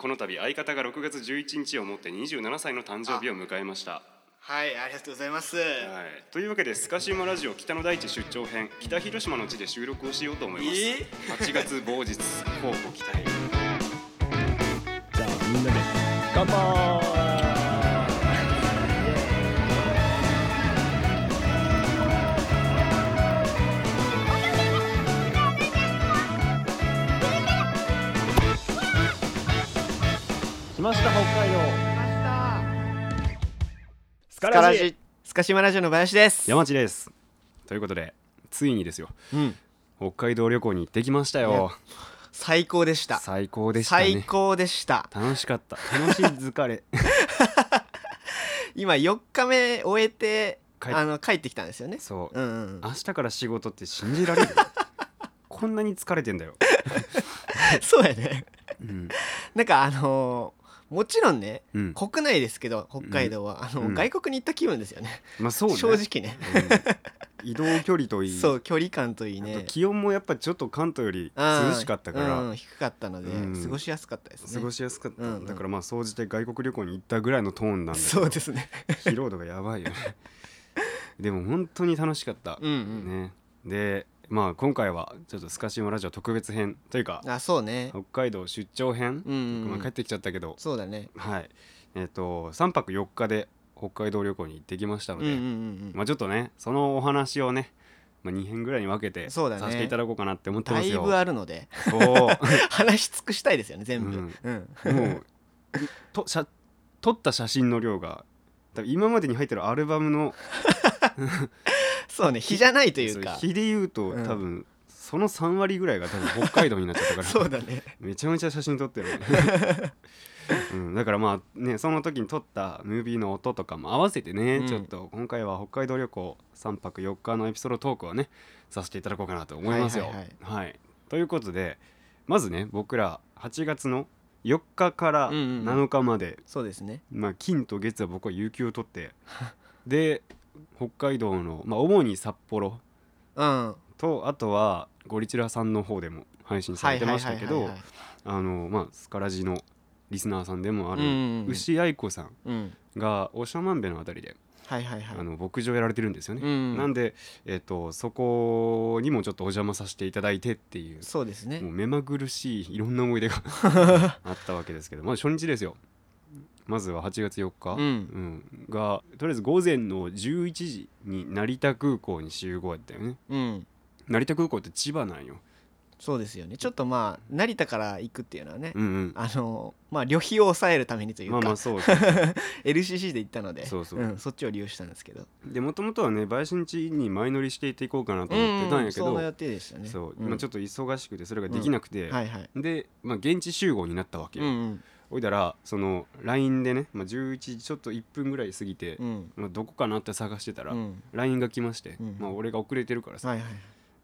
この度相方が6月11日をもって27歳の誕生日を迎えました。はいありがとうございます、はい、というわけでスカシウマラジオ北の大地出張編北広島の地で収録をしようと思います、え8月某日交互期待。じゃあみんなで乾杯来ました北海道。ススカラジスカシマラジオの林です。山地です。ということでついにですよ。うん。北海道旅行に行ってきましたよ。最高でした。最高でしたね。最高でした。楽しかった。楽しい疲れ。今4日目終えて帰っあの帰ってきたんですよね。そう。うんうん。明日から仕事って信じられる？こんなに疲れてんだよ、そうやね。うん。なんかあのーもちろんねうん、国内ですけど北海道は、あのうん。外国に行った気分ですよね。まあそうね。正直ね。うん。移動距離といい。そう距離感といいね。気温もやっぱちょっと関東より涼しかったから、うん、低かったので、うん。過ごしやすかったですね。過ごしやすかった、うんうん。だからまあ総じて外国旅行に行ったぐらいのトーンなんだけどそうですね。疲労度がやばいよね。でも本当に楽しかった、うんうん、ね。でまあ今回はちょっとスカシウマラジオ特別編というかあそうね。北海道出張編、うんうんうん。まあ、帰ってきちゃったけどそうだね。はい。えっ、と3泊4日で北海道旅行に行ってきましたので、うんうんうんうん。まあちょっとねそのお話をね、まあ、2編ぐらいに分けてさせていただこうかなって思ってますよ。だいぶあるので 話し尽くしたいですよね全部、ううん。んもうと写 撮った写真の量が今までに入ってるアルバムの そうね日じゃないというか。日で言うと、うん。多分その3割ぐらいが多分北海道になっちゃったから。そうだね。めちゃめちゃ写真撮ってる、うん、だからまあねその時に撮ったムービーの音とかも合わせてね、うん。ちょっと今回は北海道旅行3泊4日のエピソードトークをねさせていただこうかなと思いますよ。はいははい。い。ということでまずね僕ら8月の4日からうんうん7日まで、そうですね。まあ、金と月は僕は有給を取って で北海道の、まあ、主に札幌うん。とあとはゴリチラさんの方でも配信されてましたけどはいはいはいはいあのまあスカラジのリスナーさんでもあるうんうんうん。牛愛子さんうん。が長万部のあたりではいはいはい。あの牧場やられてるんですよね。うん。なんで、えっとそこにもちょっとお邪魔させていただいてっていうそうですね。もう目まぐるしいいろんな思い出が あったわけですけどまあ初日ですよまずは8月4日、うん。うん。がとりあえず午前の11時に成田空港に集合やったよね。うん。成田空港って千葉なんよ。そうですよね。ちょっとまあ成田から行くっていうのはね、うんうん。あのまあ旅費を抑えるためにというか、まあまあそうそう。LCC で行ったのでそうそう。んそっちを利用したんですけど。でもともとはね林ん家に前乗りしていっていこうかなと思ってたんやけど、そんな予定でしたね。そう、ん。まあ、ちょっと忙しくてそれができなくて、はいはい。で、まあ、現地集合になったわけよ、うんうんおいだらその LINE でね、まあ、11時ちょっと1分ぐらい過ぎて、うん。まあ、どこかなって探してたら、うん。LINE が来まして、うん。まあ、俺が遅れてるからさ、はいはい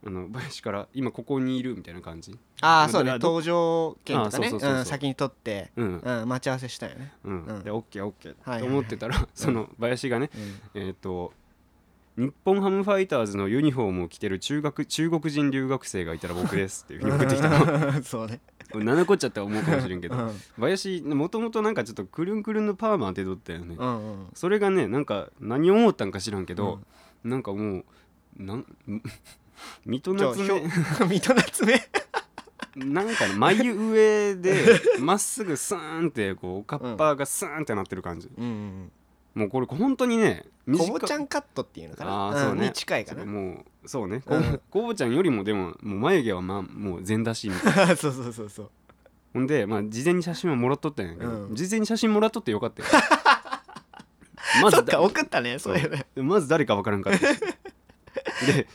あの林から今ここにいるみたいな感じ。ああそうね。搭乗券とかね。先に取ってうん、うん待ち合わせしたよね。うん。うん。で OKOK はいはいと思ってたら、その林がね、うん。えっ、と日本ハムファイターズのユニフォームを着てる中学中国人留学生がいたら僕ですっていうふうに送ってきたの。そうね7個っちゃって思うかもしれんけどうん林もともとなんかちょっとくるんくるんのパーマ当てとったよね、うんうんそれがねなんか何を思ったんか知らんけど、なんかもうなん水戸夏目水戸夏目なんかね眉上でまっすぐスーンってこうおかっぱがスーンってなってる感じ、うんうんもうこれ本当にねこぼちゃんカットっていうのかな？あーそうね。近いかな。もうそうね。うん。こぼちゃんよりもでももう眉毛はまあもう全出しみたいな。そうそうそうそう。ほんでまあ事前に写真はもらっとったんやけど、うん。事前に写真もらっとってよかったよ。まそっかだ送ったねそうやねまず誰か分からんかったしで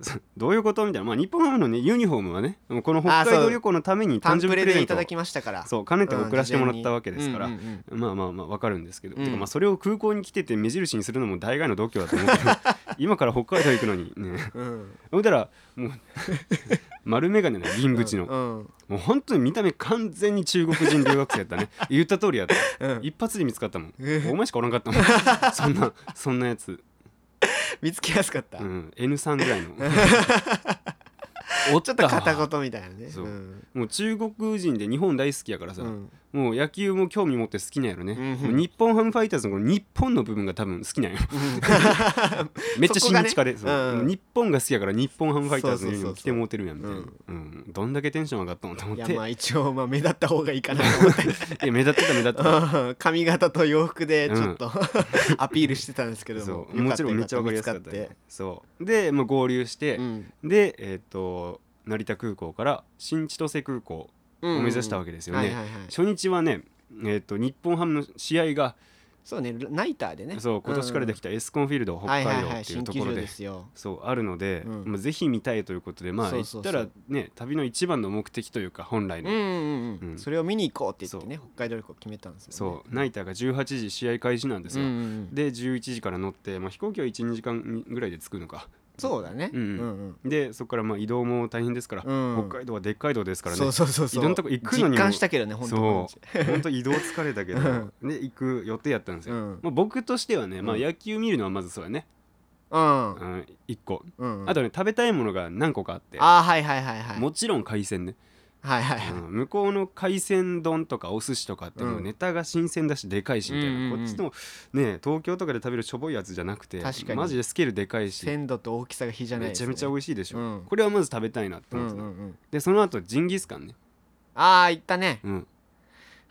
そ どういうことみたいな、まあ、日本ハムの、ね、ユニフォームはねこの北海道旅行のために誕生日プレゼントいただきましたから。そう兼ねて送らせてもらったわけですから、うんうんうんまあまあまあ分かるんですけど、うん。てかまあそれを空港に来てて目印にするのも大概の度胸だと思うけど今から北海道行くのに。ね。うん。ほんだらもう 丸眼鏡の銀縁の、うん。もう本当に見た目完全に中国人留学生やったね。言った通りやった、うん。一発で見つかったもん、え。お前しかおらんかったもん。そんなそんなやつ、見つけやすかった。うん、N3 ぐらいの。おちょっと片言みたいなね。そうん。もう中国人で日本大好きやからさ、うんもう野球も興味持って好きなんやろね、うん日本ハムファイターズのこの日本の部分が多分好きなんよ めっちゃ親日家で、ね。う。ん。日本が好きやから日本ハムファイターズのユニフォーム着てもうてるやんみたいな、うん。どんだけテンション上がったのと思って。いやまあ一応まあ目立った方がいいかなと思って。いや目立ってた目立ってた。うん。髪型と洋服でちょっと、アピールしてたんですけども。もちろんめっちゃわかりやすかった。よそう。で、まあ、合流して、うん。でえっ、と成田空港から新千歳空港うんを目指したわけですよね、初日はねえー、と日本ハムの試合がそうねナイターでね。そう今年からできたたエスコンフィールド北海道っていうところでですよ。そうあるので、うん。まあ、ぜひ見たいということでまあ言ったらね旅の一番の目的というか本来の、それを見に行こうって言ってね北海道旅行決めたんですよ、ね、そう。ナイターが18時試合開始なんですよ、で11時から乗って、まあ、飛行機は12時間ぐらいで着くのかそうだね。うん。うんうん。でそこからまあ移動も大変ですから、うん。北海道はでっかい道ですからね。そうそうそうそう。いろんなとこ行くのにも。実感したけどね本当そう。本当移動疲れたけど。うん。で行く予定やったんですよ、うん。まあ、僕としてはね、まあ、うん野球見るのはまずそうやね、うん。うん、1個。うん。あとね食べたいものが何個かあって。あーはいはいはいはい。もちろん海鮮ね、はいはいはい。うん向こうの海鮮丼とかお寿司とかってもううん。ネタが新鮮だしでかいしみたいな、うんうんうん。こっちのね東京とかで食べるしょぼいやつじゃなくて確かに。マジでスケールでかいし。鮮度と大きさが比じゃないです、ね、めちゃめちゃ美味しいでしょ、うん。これはまず食べたいなってうん思ってた、うんうん。でその後ジンギスカンね。ああ行ったね。うん。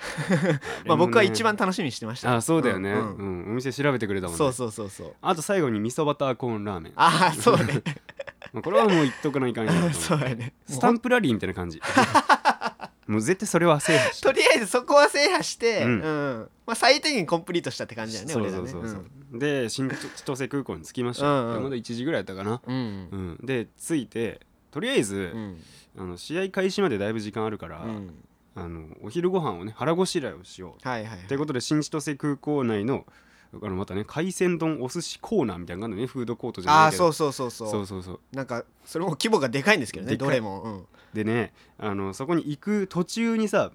まあ僕は一番あ楽しみにしてました。あそうだよね、ううん。んお店調べてくれたもんね。そうそうそうそう。あと最後に味噌バターコーンラーメン。ああそうね。まあこれはもう言っとかないかん そうやね。スタンプラリーみたいな感じ。もう絶対それは制覇して。とりあえずそこは制覇して、ううん。んまあ、最低限コンプリートしたって感じだよねそう俺らねそうそう。そう、で新千歳空港に着きました、うんうん。でまだ1時ぐらいやったかな、うんうん。うん、で着いてとりあえず、うん。あの試合開始までだいぶ時間あるから、うん。あのお昼ご飯をね腹ごしらえをしよう。はいはいはい。ということで新千歳空港内のあのまたね海鮮丼お寿司コーナーみたいなのがあるのねフードコートじゃあないけど。あそうそうそうそう。そうそうそう。なんかそれも規模がでかいんですけどねでかい。どれも、うん、でねあのそこに行く途中にさ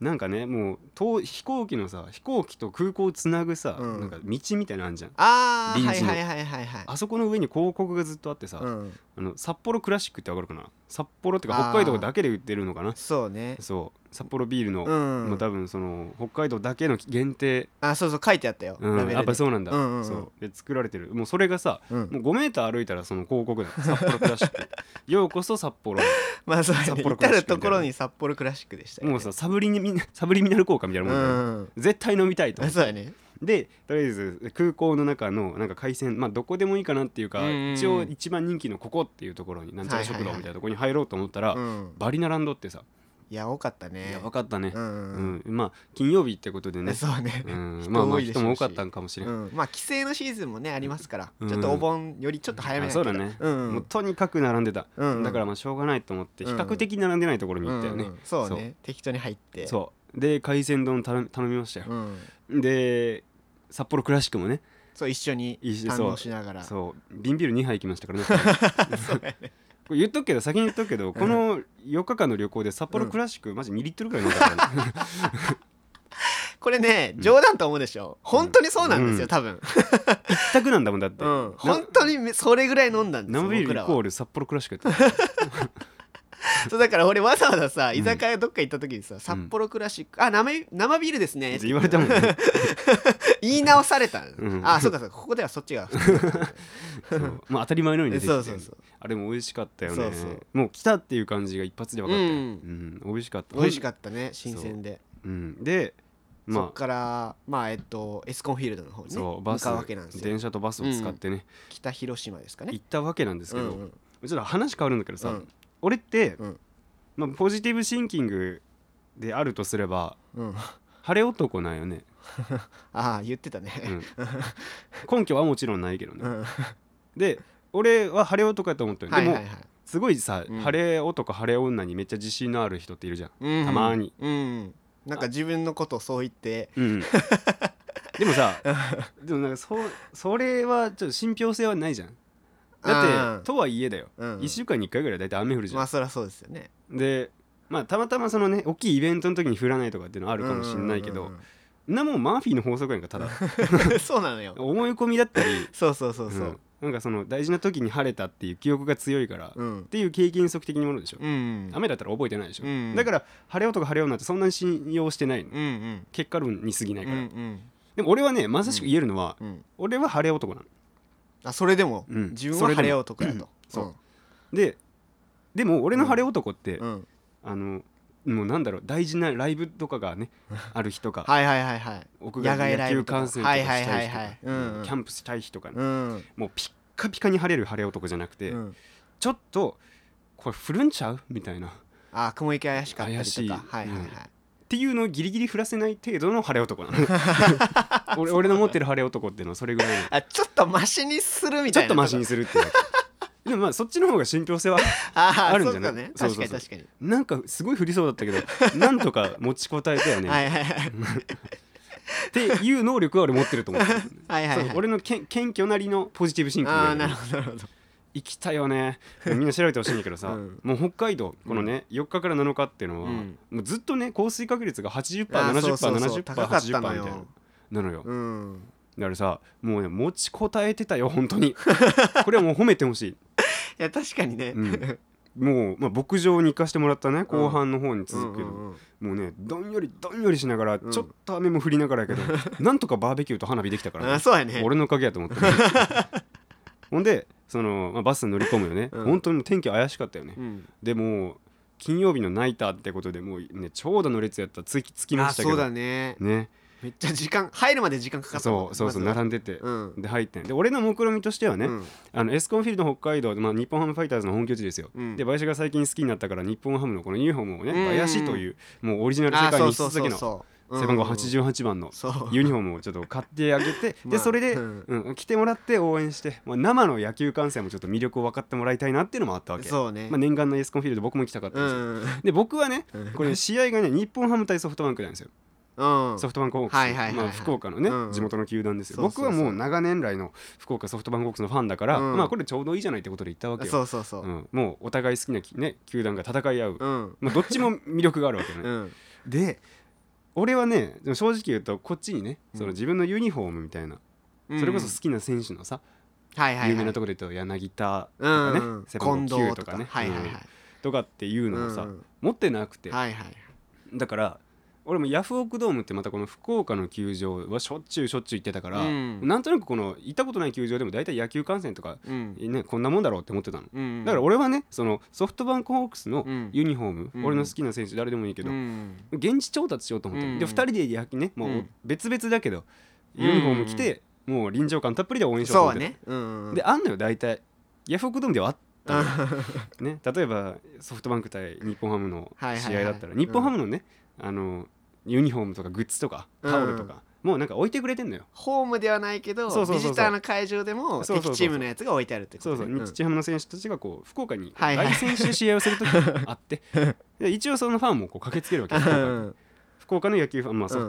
なんかねもうと飛行機のさ飛行機と空港をつなぐさ、うん。なんか道みたいなのあんじゃん。ああ臨時のはいはいはいはい。はいあそこの上に広告がずっとあってさ、うん、あの札幌クラシックってわかるかな？札幌っていうかあー北海道だけで売ってるのかな？そうね。そう札幌ビールの、うん。もう多分その北海道だけの限定、あそうそう書いてあったよ、うん、やっぱそうなんだ、うんうんうん。そう。で作られてる。もうそれがさ、うん。もう5メーター歩いたらその広告だ。よ札幌クラシック。ようこそ札幌まあそう札幌至るところに札幌クラシックでしたよねもうさサブリミサブリミナル効果みたいなもんだよ、うん絶対飲みたいとそうやね。でとりあえず空港の中のなんか海鮮まあどこでもいいかなっていうか、うんうんうん。一応一番人気のここっていうところになんちゃら食堂みたいなところに入ろうと思ったら、うん。バリナランドってさ、いや多かったね。いや分かったね。う、んううん。ん。まあ金曜日ってことでね。そうね。うん、人まあまあ人も多かったんかもしれない、うん、まあ帰省のシーズンもねありますから、うん。ちょっとお盆よりちょっと早めそうだね、うんもうとにかく並んでた、うんうん。だからまあしょうがないと思ってうん比較的並んでないところに行ったよね、うんうん。そうね。適当に入って。そう。で海鮮丼頼みましたよ、うん、で札幌クラシックもね。そう一緒に堪能しながら。そう。瓶ビール2杯行きましたからね。そうやねこれ言っとくけど先に言っとくけど、この4日間の旅行で札幌クラシック、マジ2リットルぐらい飲んだからねこれね冗談と思うでしょ、本当にそうなんですよ、うん。多分、一択なんだもんだって、うん、な本当にめそれぐらい飲んだんですよ生ビールイコール札幌クラシックやった そうだから俺わざわざさ居酒屋どっか行った時にさ、札幌クラシック。あ生生ビールですね。言われたもんね。言い直された、ん。あそうかそうか。ここではそっちが。まあ当たり前のように出てきて。そうそうそう。あれも美味しかったよね。そうそう。もう来たっていう感じが一発で分かったよ、ううん。ん。美味しかった。美味しかったね新鮮で、う。ん、でまそっからまあえっとエスコンフィールドの方あにね。そうバス向かうわけなんですよ。電車とバスを使ってね、北広島ですかね。行ったわけなんですけど、うんうん。ちょっと話変わるんだけどさ、うん俺って、うん。まあ、ポジティブシンキングであるとすればうん、晴れ男なんよね、ああ言ってたね。うん、根拠はもちろんないけどね、うん。で俺は晴れ男やと思ったよ、はいはいはい。でもすごいさ、うん。晴れ男晴れ女にめっちゃ自信のある人っているじゃん、うん。たまに、うん。なんか自分のことをそう言って。うん、でもさでもなんかそそれはちょっと信憑性はないじゃんだうん。ってとはいえだよ、うん。1週間に1回ぐらい大体雨降るじゃん、まあそりゃそうですよね。でまあたまたまそのね大きいイベントの時に降らないとかっていうのはあるかもしれないけど、うんんなもんマーフィーの法則やんかただ。うんうんそうなのよ。思い込みだったり。そうそうそうそう、うん。なんかその大事な時に晴れたっていう記憶が強いから、っうん。ていう経験則的なものでしょ、うん雨だったら覚えてないでしょ、うんだから晴れ男晴れ女ってそんなに信用してないの、うんうん。結果論に過ぎないうんから、うんでも俺はねまさしく言えるのは、うん。俺は晴れ男なのあそれでも？うん。自分は晴れ男やと。そう。ででも俺の晴れ男って、うん。あのもうなんだろう大事なライブとかがね ある日とか、はいはいはいはい。屋外で野球観戦とかしたいはいはいはい日とかはい。うん。キャンプしたい日とかね、うん。もうピッカピカに晴れる晴れ男じゃなくて、うん。ちょっとこれ降るんちゃう？みたいな。っあ雲行き怪しかったり怪しい。とかはいはい。はいていうのをギリギリ降らせない程度の晴れ男なの。俺俺の持ってる晴れ男っていうのはそれぐらいの。あちょっとマシにするみたいなちょっとマシにするっていうでもまあそっちの方が信憑性は あるんじゃない？そうかね。そう確かに確かに。なんかすごい降りそうだったけどなんとか持ちこたえたよね、はいはいはい。っていう能力は俺持ってると思ってる。はいはいはい。そう俺のけん謙虚なりのポジティブシンキングああなるほどなるほど行きたいよね。みんな調べてほしいんだけどさ、うん。もう北海道このね、4日から7日っていうのは、うん。もうずっとね降水確率が 80%70%70% あーそうそうそう。高かったみたいななのよ、うん。だからさもうね持ちこたえてたよ本当に。これはもう褒めてほしい、いや確かにね。うん。もう、まあ、牧場に行かしてもらったね後半の方に続くけど、うんうんうん。もうねどんよりどんよりしながら、ん。ちょっと雨も降りながらやけど なんとかバーベキューと花火できたから、あそうやね。俺のおかげやと思ってるほんでその、まあ、バスに乗り込むよね、うん。本当に天気怪しかったよね、うん。でもう金曜日のナイターってことでもうね長蛇の列やったらつきつきまあそうしたけどだね。ね。めっちゃ時間入るまで時間かかったそうそうそう並んでて、うん。で入ってん。で俺の目論見としてはね、うん。あのエスコンフィールド北海道、まあ、日本ハムファイターズの本拠地ですよ、うん。で林が最近好きになったから日本ハムのこのユニフォームをね、うん。林というもうオリジナル世あ界にそうそう一つだけのそうそう背番号うん88番のユニフォームをちょっと買ってあげて、まあでそれで、ううんん来てもらって応援して、まあ、生の野球観戦もちょっと魅力を分かってもらいたいなっていうのもあったわけ、そうね。まあ、念願のエスコンフィールド僕も行きたかったですよ、ん。で僕はねうん。これ試合がね日本ハム対ソフトバンクなんですよ。うん。ソフトバンクホークス、はいはいはいはい。まあ、福岡のね、うん地元の球団ですよ。僕はもう長年来の福岡ソフトバンクホークスのファンだから、うん。まあこれちょうどいいじゃないってことで言ったわけよ。そうそうそう。うん、もうお互い好きなき、ね、球団が戦い合う、うん。まあ、どっちも魅力があるわけよね、うん。で俺はねでも正直言うとこっちにねその自分のユニフォームみたいな、それこそ好きな選手のさ、はいはいはい。有名なところで言うと柳田とかね、うん背番号9近藤とかとか。ね、はいはいはい。うんとかっていうのをさ、うん。持ってなくて、はいはい。だから俺もヤフオクドームってまたこの福岡の球場はしょっちゅうしょっちゅう行ってたから、うん。なんとなくこの行ったことない球場でも大体野球観戦とか、うん。ね、こんなもんだろうって思ってたの。うんだから俺はねそのソフトバンクホークスのうん。ユニフォーム、うん。俺の好きな選手誰でもいいけど、うん。現地調達しようと思って、うん。で2人で野球ねもううん。別々だけど、ユニフォーム着て、もう臨場感たっぷりで応援しようと思って。そうはね。うんであんのよ大体。ヤフオクドームではあった ね、例えばソフトバンク対日本ハムの試合だったら、日本ハムのね、あのユニフォームとかグッズとかタオルとか、もうなんか置いてくれてんのよ。ホームではないけどビジターの会場でも敵チームのやつが置いてあるってことそうそう、ね日ハムの選手たちがこう福岡に凱旋して試合をする時が あって、で一応そのファンもこう駆けつけるわけ。よ福岡にうん福岡の野球ファン、まあそう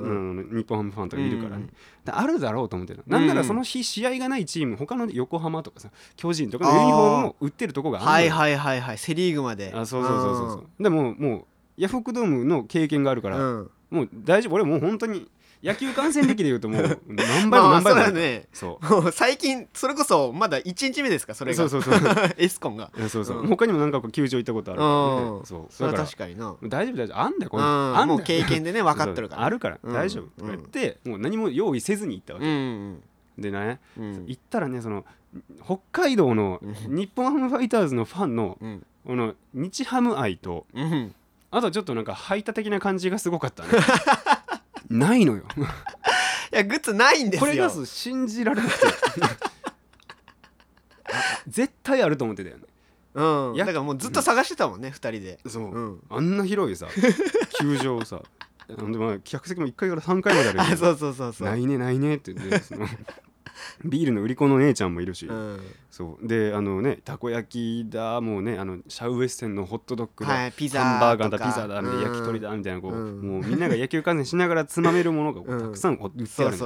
日本ハムファンとかいるからね、うんであるだろうと思ってるなんならその日試合がないチーム他の横浜とかさ巨人とかのユニフォームも売ってるとこがあるはいはいはいはい。セ・リーグまで。あそうそうそうそうそう。でももうヤフオクドームの経験があるから、うん。もう大丈夫。俺もう本当に野球観戦歴で言うともう 何倍もまあ何倍もあるそうだね。そう。最近それこそまだ1日目ですかそれが。そうそうそう エスコンが。そうそう、う。ん。他にもなんか球場行ったことあるから。ね、うん。そう。それは確かにな。大丈夫大丈夫。あんだよこうれ、あんだよ。んもう経験でね分かっとるから。そう。あるから、うん。大丈夫。とか言って、もう何も用意せずに行ったわうけ、ん。でねうん。行ったらねその北海道のうん。日本ハムファイターズのファンのうん。この日ハム愛とうんあとちょっとなんか排他的な感じがすごかったね。ないのよ。いやグッズないんですよ。これが信じられなくて。あ絶対あると思ってたよね。うん。いやだからもうずっと探してたもんね2人で。そう、うん。あんな広いさ 球場をさ。でまあ客席も1階から3階まである。よあそうそうそうそう。ないねないねって言ってその ビールの売り子の姉ちゃんもいるし、うん。そう。であのねたこ焼きだもうねあのシャウエッセンのホットドッグだ、はいピザハンバーガーだピザだみたいな焼き鳥だみたいなこう、うん。もうみんなが野球観戦しながらつまめるものがたくさん売ってある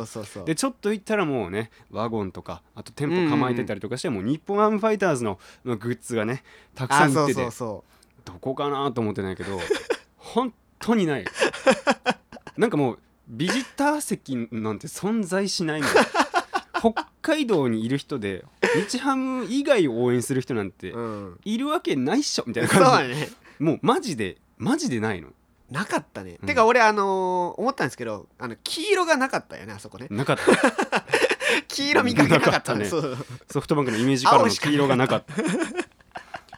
でちょっと行ったらもうねワゴンとかあと店舗構えてたりとかして、もう日本ハムファイターズののグッズがねたくさん売っててそうそどこかなと思ってないけど本当にない。なんかもうビジター席なんて存在しないみたいな北海道にいる人で日ハム以外を応援する人なんてうん。いるわけないっしょみたいなそう感じだね。もうマジでマジでないの。なかったね、うん。てか俺あのー思ったんですけどあの黄色がなかったよねあそこね。なかった。黄色見かけなかったね。なかそう。ソフトバンクのイメージカラーの黄色がなかった。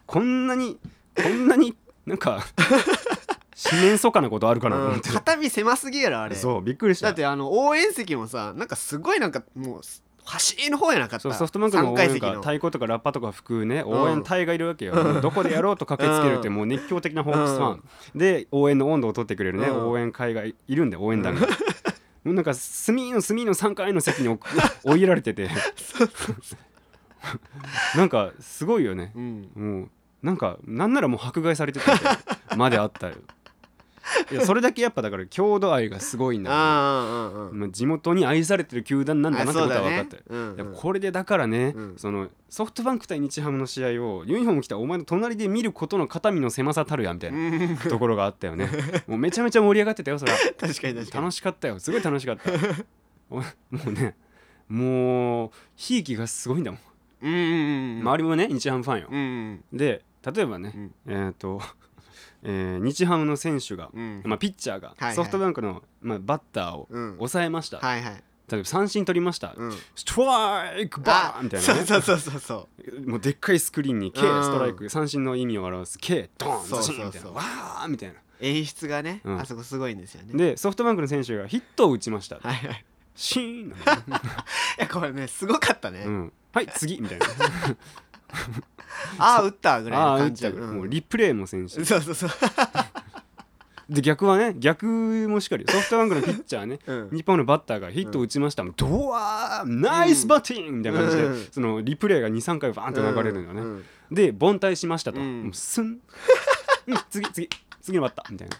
こんなにこんなになんか四面楚歌なことあるかなとうん。思って、肩身狭すぎやろあれ。そうびっくりした。だってあの応援席もさなんかすごいなんかもう端の方やなかった。そうソフトバンクの3応援歌階席の。太鼓とかラッパとか吹くねん。応援隊がいるわけよ、もうどこでやろうと駆けつけるってうん。もう熱狂的なホークスファン、で応援の温度を取ってくれるね、うん。応援会がいるんで応援団が、もうなんか隅の隅の3階の席に置追 いやられてて。なんかすごいよね。うん。もうなんかなんならもう迫害されてたまであったよいやそれだけやっぱだから郷土愛がすごいんだあまあ、地元に愛されてる球団なんだなってことは分かったよ、うん。いやこれでだからね、うん。そのソフトバンク対日ハムの試合をユニフォーム着たお前の隣で見ることの肩身の狭さたるやみたいなうん。ところがあったよね。もうめちゃめちゃ盛り上がってたよそれは。確かに確かに。楽しかったよ。すごい楽しかった。おもうねもうひいきがすごいんだもん、うんうんうん。周りもね日ハムファンよ、うんで例えばね、うん。えっ、と、えー日ハムの選手が、うん。まあ、ピッチャーがいはい。ソフトバンクの、まあ、バッターをうん。抑えました、はいはい。例えば三振取りました、うん。ストライクバーンみたいな、ね、そうそうそうそうもうでっかいスクリーンに K うん。ストライク三振の意味を表す K ドーンそうズそうそう。シンみたいなわーみたいな。演出がね、うん。あそこすごいんですよね。でソフトバンクの選手がヒットを打ちました。はいはい。シーン、いやこれねすごかったね、うん、はい次みたいな ああ打ったぐらいああ打っの感じたもうリプレイも選手そうそうそう。で逆はね逆もしっかり。ソフトバンクのピッチャーね うん。日本のバッターがヒットを打ちました、ドワーナイスバッティングみたいな感じで、うん。そのリプレイが23回バーンって流れるのよね、うん。で凡退しましたと、うん。もうスン。うん次次。次のバッター。みたいな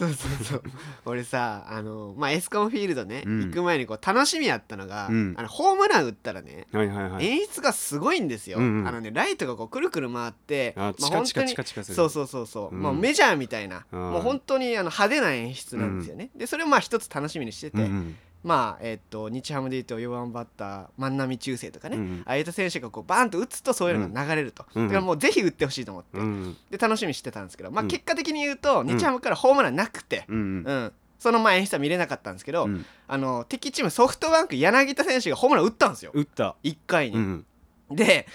そうそうそう。俺さあのまあエスコンフィールドね、うん。行く前にこう楽しみやったのが、うん。あのホームラン打ったらねはいはいはい。演出がすごいんですよ、うんうん。あのねライトがこうくるくる回ってあまあ本当にそうそうそうそう、うん。もうメジャーみたいなもう本当にあの派手な演出なんですよね、でそれをまあ一つ楽しみにしてて、うんうんまあえっと日ハムでいうと4番バッター万波中正とかね、うん。うんああいった選手がこうバーンと打つとそういうのが流れると、うん。だからもうぜひ打ってほしいと思って、うん。で楽しみにしてたんですけど、まあ、うん結果的に言うと、日ハムからホームランなくて、うん。うん。その前演出は見れなかったんですけど、うん。あの敵チームソフトバンク柳田選手がホームラン打ったんですよ。打った。1回に、うん。で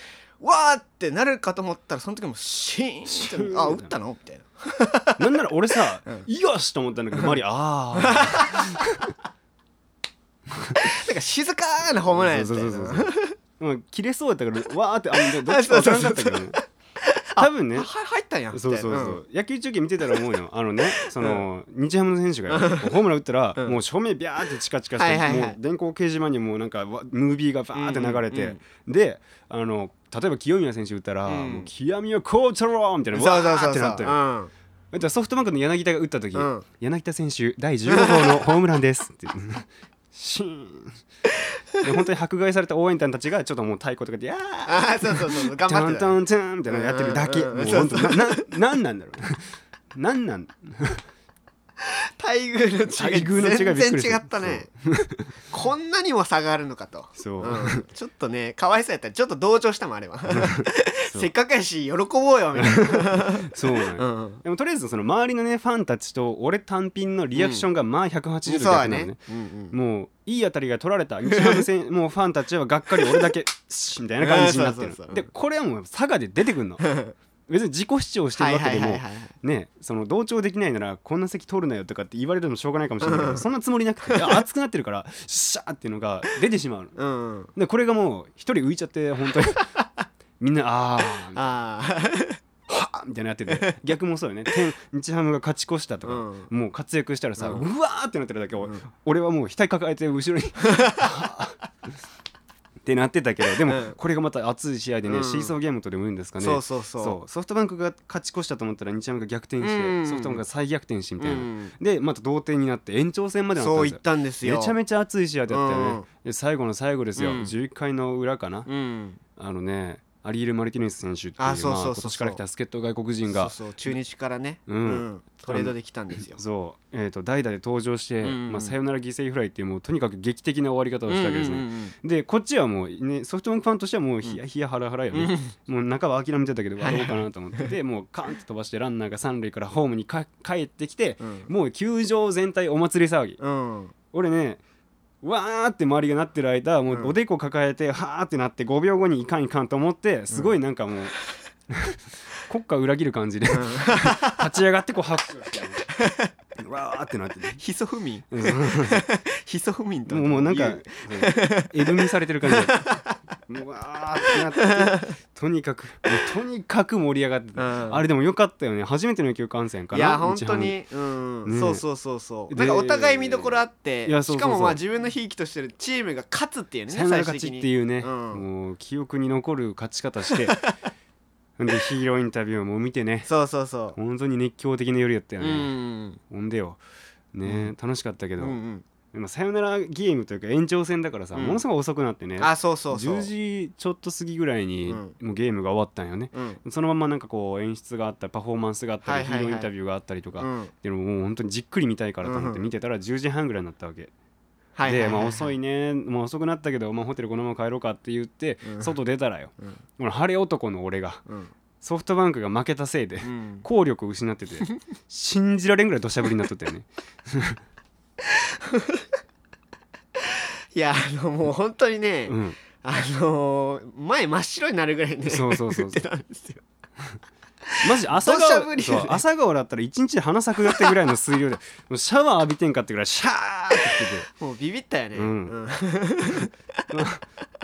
わーってなるかと思ったらその時もシーンってあ打ったの？みたいな。なんなら俺さ うん。よしと思ったんだけど周りああ なんか静かなホームランやったよそうそうそうそうもう切れそうやったからわーってあどどっちか 分からなかったけどね。多分ね。入ったんやそいうなそうそう、野球中継見てたら思うよ。あのねその、日ハムの選手がホームラン打ったら、うん。もう正面ビャーってチカチカして、はいはいはい。もう電光掲示板にもうなんかわムービーがバーって流れて、うんであの例えば清宮選手打ったら、うん。もう清宮コーチャローみたいなわーってなったよソフトバンクの柳田が打った時、うん。柳田選手第15号のホームランですってシーン。で本当に迫害された応援団たちがちょっともう太鼓とかで「やーあーそうそうそう頑張ってた。タンタン」みたいなのやってるだけ。うんうんもう本当なななんなんだろうなんなん？待遇の違い全然違ったね。こんなにも差があるのかと。そう、うん。ちょっとねかわいそうやった。らちょっと同情したもんあれは。そう。せっかくやし喜ぼうよみたい そうなのよ。な、うん。でもとりあえずその周りのねファンたちと俺単品のリアクションがまあ180度逆なのね。ね、うんうん。もういい当たりが取られた日ハム戦もうファンたちはがっかり俺だけみたいな感じになってる。そうそうそうでこれはもう佐賀で出てくんの別に自己主張してるわけでもねその同調できないならこんな席取るなよとかって言われてもしょうがないかもしれないけどそんなつもりなくて熱くなってるから シャーっていうのが出てしまうの。でこれがもう一人浮いちゃって本当に。みんなあー。あはみたいなやってて。逆もそうよね。天日ハムが勝ち越したとか、うん。もう活躍したらさ、ううんわーってなってるだけ、ん。俺はもう額抱えて後ろに ってなってたけどでもうん。これがまた熱い試合でね、うん。シーソーゲームとでも言うんですかあね。そうそうそう。ソフトバンクが勝ち越したと思ったら日ハムが逆転して、うん。ソフトバンクが再逆転しみたいな、うん。でまた同点になって延長戦までなったんですよ。そう言ったんですよ。めちゃめちゃ熱い試合だったよね、うん。で最後の最後ですよ、うん。11回の裏かな、うん。あのねアリエル・マルティネス選手っていうあそうそうそうそう。まあ今年から来た助っ人外国人がそうそう中日からね、うん。トレードできたんですよ。そう、えー、と代打で登場して、うんうん。まあ、サヨナラ犠牲フライっていうもうとにかく劇的な終わり方をしたわけですね。うんうんでこっちはもう、ね、ソフトバンクファンとしてはもうヒヤヒヤハラハラよね、もう半ば諦めてたけど はいどうかなと思って。でもうカーンと飛ばしてランナーが三塁からホームにか帰ってきて、うん。もう球場全体お祭り騒ぎ。うんうん。俺ねわーって周りがなってる間もうおでこ抱えてはーってなって5秒後にいかんいかんと思ってすごいなんかもう、国家裏切る感じで 立ち上がってこう拍手わーってなってて。ヒソフミン？うん。ヒソフミンともうなんか言エブミされてる感じ。うわーってなってとにかくとにかく盛り上がってあれでもよかったよね。初めての野球観戦かないや本当に、うん。ね。そうそうそうそう。でなんかお互い見どころあってしかもまあ自分のひいきとしてるチームが勝つっていうねサヨナラ勝ちっていうね、うん。もう記憶に残る勝ち方してでヒーローインタビューも見てね。そうそうそ本当に熱狂的な夜やったよううね、ん。ほんでよ。ね、楽しかったけど、うんうん。でもサヨナラゲームというか延長戦だからさ、うん。ものすごい遅くなってね。あそうそうそう。10時ちょっと過ぎぐらいに、うん。もうゲームが終わったんよね。うん。そのままなんかこう演出があったりパフォーマンスがあったり、ヒーローインタビューがあったりとか、うんっていうのももう本当にじっくり見たいからと思ってうん見てたら10時半ぐらいになったわけ、はいはいはいで、まあ、遅いね、まあ、遅くなったけど、まあ、ホテルこのまま帰ろうかって言って、うん。外出たらよ、うん。この晴れ男の俺がうん。ソフトバンクが負けたせいで、うん。効力を失ってて 信じられんぐらい土砂降りになっとったよね。いやあのもう本当にね、うん。あのー前真っ白になるぐらいねそうそうそう降ってたんですよマジ朝顔りそう朝顔だったら一日で花咲くよってぐらいの水量で シャワー浴びてんかってぐらいシャーってきてて。もうビビったよね、うん。うん。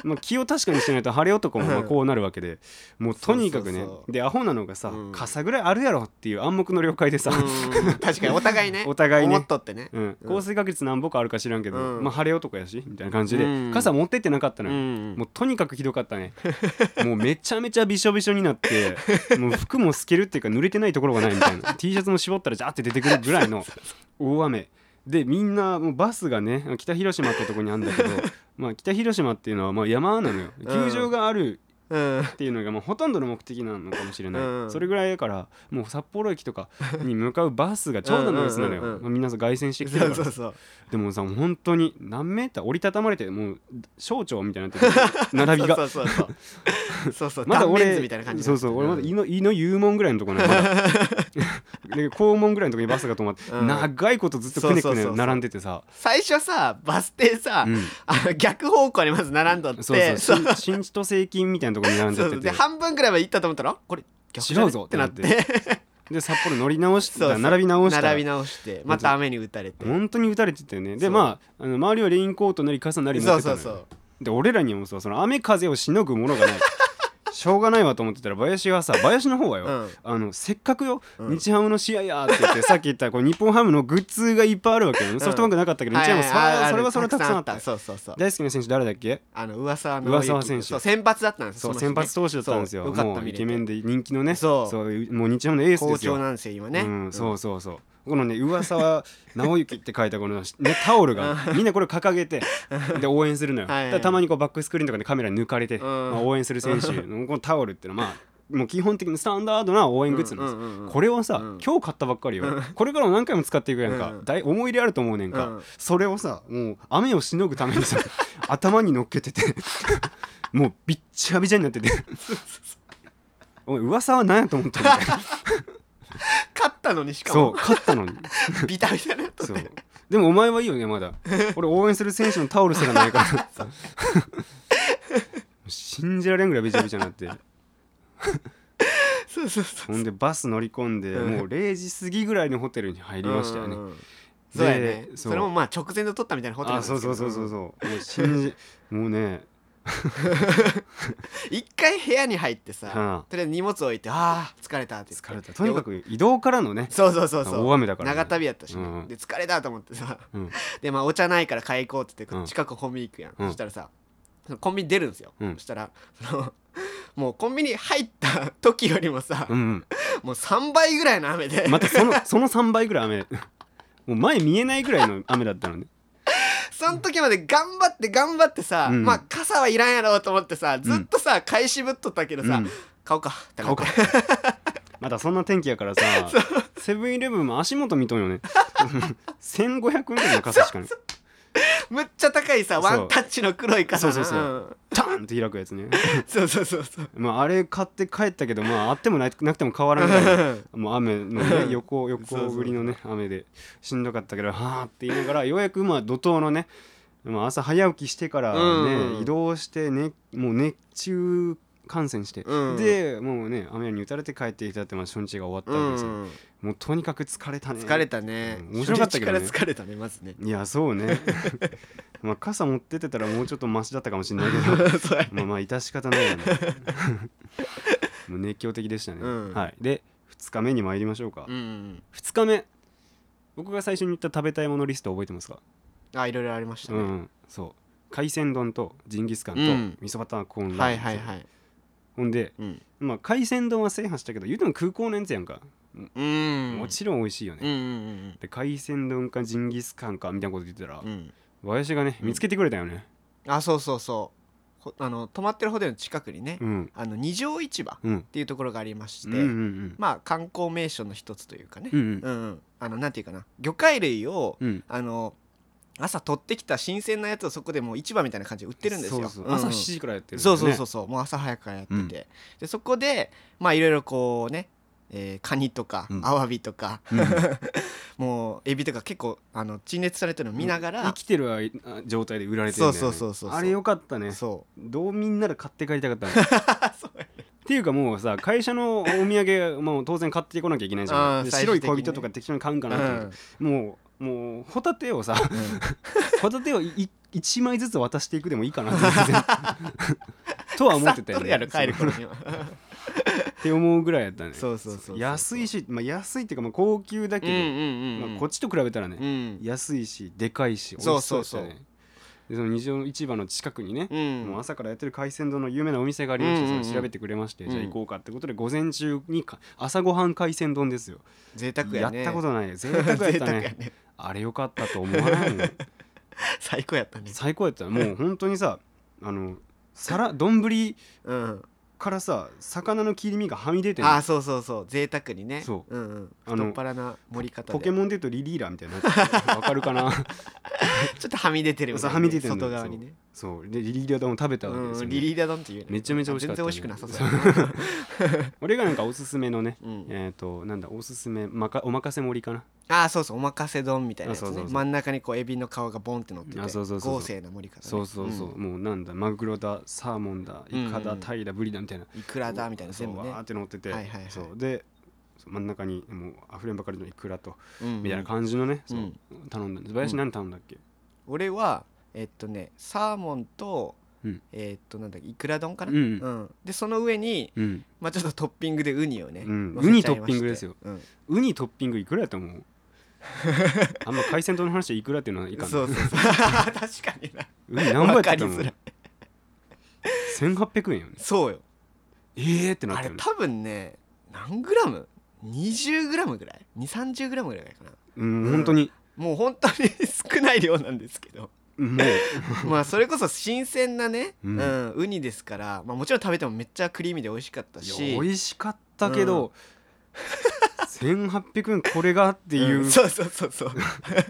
まあ、気を確かにしないと晴れ男もまあこうなるわけでもうとにかくねでアホなのがさ、うん。傘ぐらいあるやろっていう暗黙の了解でさ、うん。確かにお互いね。お互いね。思っとってね。うん。降水確率何ぼかあるか知らんけど、うん。まあ、晴れ男やしみたいな感じで、うん。傘持ってってなかったのうよ、ん。もうとにかくひどかったね。もうめちゃめちゃびしょびしょになってもう服も透けるっていうか濡れてないところがないみたいな。T シャツも絞ったらジャーって出てくるぐらいの大雨。でみんなもうバスがね北広島ってとこにあるんだけどまあ北広島っていうのはまあ山なのよ。球場があるうんっていうのがもうほとんどの目的なのかもしれない、うん。それぐらいだからもう札幌駅とかに向かうバスが長蛇の列なのよ。みんな凱旋してきてるから。でもさ本当に何メーター折りたたまれてもう省庁みたいになってる。並びが。そうそうそうそう。そうそう。まだ俺みたいな感じそうそう俺まだい胃の胃の幽門ぐらいのところなの。ま肛門ぐらいのところにバスが止まって、うん。長いことずっとくねくねそうそうそうそう。並んでてさ。最初さバス停さ、うん。あの逆方向にまず並んどって。そうそう。そう。新新千歳金みたいなところに並んてて。半分ぐらいまで行ったと思ったらあこれ逆じゃね？違うぞってなって。で札幌乗り直しそうそう。並び直した。ら並び直してまた雨に打たれて。本当に打たれてたよね。でそう。まああの周りはレインコートなり傘なり持そうってたのよ。そうそう。で俺らにもさその雨風をしのぐものがないしょうがないわと思ってたら林がさ林の方はよ、うん。あのせっかくよ、うん。日ハムの試合やって言ってさっき言ったこう日本ハムのグッズがいっぱいあるわけよ、ソフトバンクなかったけど、日ハムそれはそれはそれたくさんあった。そうそうそう。大好きな選手誰だっけ？あの噂の上沢選手。そう先発だったんですそう先発投手だったんですよ。もうイケメンで人気のねそう。もう日ハムのエースですよ。好調なんですよ今ね、うん、そうそうそうこのね噂は直之って書いたこの、ね、タオルがみんなこれ掲げてで応援するのよ。はい。たまにこうバックスクリーンとかでカメラに抜かれて、ん。まあ、応援する選手のこのタオルっていうのはまあもう基本的にスタンダードな応援グッズなんです。これをさ、うん。今日買ったばっかりよ、これからも何回も使っていくやんか、うん。大思い入れあると思うねんか、うん。それをさもう雨をしのぐためにさ 頭に乗っけててもうびっちゃびちゃになってて。おい噂は何やと思ったみたいな 勝ったのにしかそうも勝ったのに。ビタビタになっとっそう。てでもお前はいいよねまだ。俺応援する選手のタオルすらないから。信じられんぐらいびちゃびちゃになって。そうそうそうほんでバス乗り込んで、うん。もう0時過ぎぐらいにホテルに入りましたよね、うんうんうん。そうやね。でそれもまあ直前で撮ったみたいなホテルなあんですけど。そうそうそうそうそう。もう信じもうね 一回部屋に入ってさ、はとりあえず荷物置いてあー疲れたって言って。疲れた。とにかく移動からのねそうそうそうそう。大雨だからね。長旅やったしね、うん。で疲れたと思ってさ。うん。でまあお茶ないから買い行こうって言って、うん。近くコンビニ行くやん、うん。そしたらさそのコンビニ出るんですよ、うん。そしたらそのもうコンビニ入った時よりもさ、うんうん。もう3倍ぐらいの雨で、またそのその3倍ぐらい雨。もう前見えないぐらいの雨だったのねその時まで頑張って頑張ってさ、うん。まあ傘はいらんやろうと思ってさずっとさ、返しぶっとったけどさ、うん。買おうか。買おうか。まだそんな天気やからさ セブンイレブンも足元見とんよね。1500円ぐらいの傘しかね むっちゃ高いさワンタッチの黒い傘そうそうそう。うん。ターンって開くやつね。そうそうそうそう。まああれ買って帰ったけどまああってもななくても変わらんからもう雨のね 横横降りのね雨で。しんどかったけどはあって言いながらようやくまあ怒涛のねまあ朝早起きしてからね、うん。移動してねもう熱中感染して、うん。でもうね雨に打たれて帰ってきたってまあ初日が終わったわけですよ、うんもうとにかく疲れたね。疲れたね、うん面白かったけどね。初日から疲れたねまずね。いやそうね。まあ傘持ってってたらもうちょっとマシだったかもしれないけど。そうやまあまあ致し方ないよね。もう熱狂的でしたね、うん。はい。で2日目に参りましょうか、うん2日目。僕が最初に言った食べたいものリスト覚えてますか、あいろいろありましたね、うんそう。海鮮丼とジンギスカンとうん。味噌バターコーンラーメン、はいはいはいほんで、うん。まあ、海鮮丼は制覇したけど言うても空港のやつやんか、うん。もちろん美味しいよね、うんうんで海鮮丼かジンギスカンかみたいなこと言ってたらうん。うん林がね見つけてくれたよね。あそうそうそう。ほあの泊まってるホテルの近くにね、うん。あの二条市場っうん。ていうところがありまして、うんうんうん。まあ観光名所の一つというかね、うん。うんうん。あのなんていうかな。魚介類を、うん。あの朝取ってきた新鮮なやつをそこでもう市場みたいな感じで売ってるんですよ。朝7時からやってるね。そうそうそうそう。もう朝早くからやってて、うんでそこでまあいろいろこうね、えーカニとか、うん。アワビとか、うん。もうエビとか結構あの陳列されてるの見ながら、生きてるあ状態で売られてるんだよ、ね、そうそうそうそうあれよかったね。そどうみんなで買って帰りたかったの？う そう。っていうかもうさ会社のお土産もう当然買っていかなきゃいけないじゃん。で白い恋人とか適当に買うんかなと思って、もうもうホタテをさホタテをい1枚ずつ渡していくでもいいかな とは思ってたよね。って思うぐらいやったね。そうそうそうそう安いし、まあ、安いっていうかまあ高級だけど、うんうんうんうん。まあ、こっちと比べたらね、うん。安いしでかいし美そう味しそうそうそうでしたね。でその二条市場の近くにね、うん。もう朝からやってる海鮮丼の有名なお店がありまして、調べてくれまして、うん。じゃあ行こうかってことで午前中にか朝ごはん海鮮丼ですよ。贅沢やね。やったことない。贅沢やったね あれよかったと思わないもん 最高やったね。最高やったもう本当にさあの皿丼うん。からさ魚の切り身がはみ出てるあーそうそうそう。贅沢にね。そう。うんうん。あの太っ腹な盛り方で。ポケモンで言うとリリーラーみたいにな わかるかな？ちょっとはみ出てるみたいなね。はみ出てる外側にね。そう。でリリーラー丼を食べたわけですよ、ね。うんリリーダ丼っていうね。めちゃめちゃ美味しかったね全然美味しくなさそう。俺がなんかおすすめのね、うん。えっ、となんだおすすめまかおまかせ盛りかなあーそうそうおまかせ丼みたいなやつあそうそうそう。ね真ん中にこうエビの皮がボンって乗っててあそうそうそうそう。豪勢な盛り方ね。そうそうそう、もうなんだマグロだサーモンだイカだ、うんうんタイだブリだみたいなイクラだみたいな全部ね。わーって乗ってて、はいはいはい。そう。で真ん中にもう溢れんばかりのイクラと、うん。みたいな感じのね、そううん頼んだ。んです林何頼んだっけ、俺はえっとねサーモンとうん。えっとなんだっけイクラ丼かな？うんうん。でその上にうん、まあちょっとトッピングでウニをねウニトッピングですよ。うん。ウニトッピングいくらやと思う？あんま海鮮丼の話でいくらっていうのはいかんそうそうそう。確かにな。ウニ何ぼやったと思うわかりづらい。1800円よねそうよ。えーってなっあれたよね多分ね何グラム？20グラムぐらい？2 3 0グラムぐらいかな。うん本当に。もう本当に 少ない量なんですけど。もう。まあそれこそ新鮮なね、ううんんウニですから、まあ、もちろん食べてもめっちゃクリーミーで美味しかったいしや美味しかったけど、1800円これがっていううん。そうそうそうそう。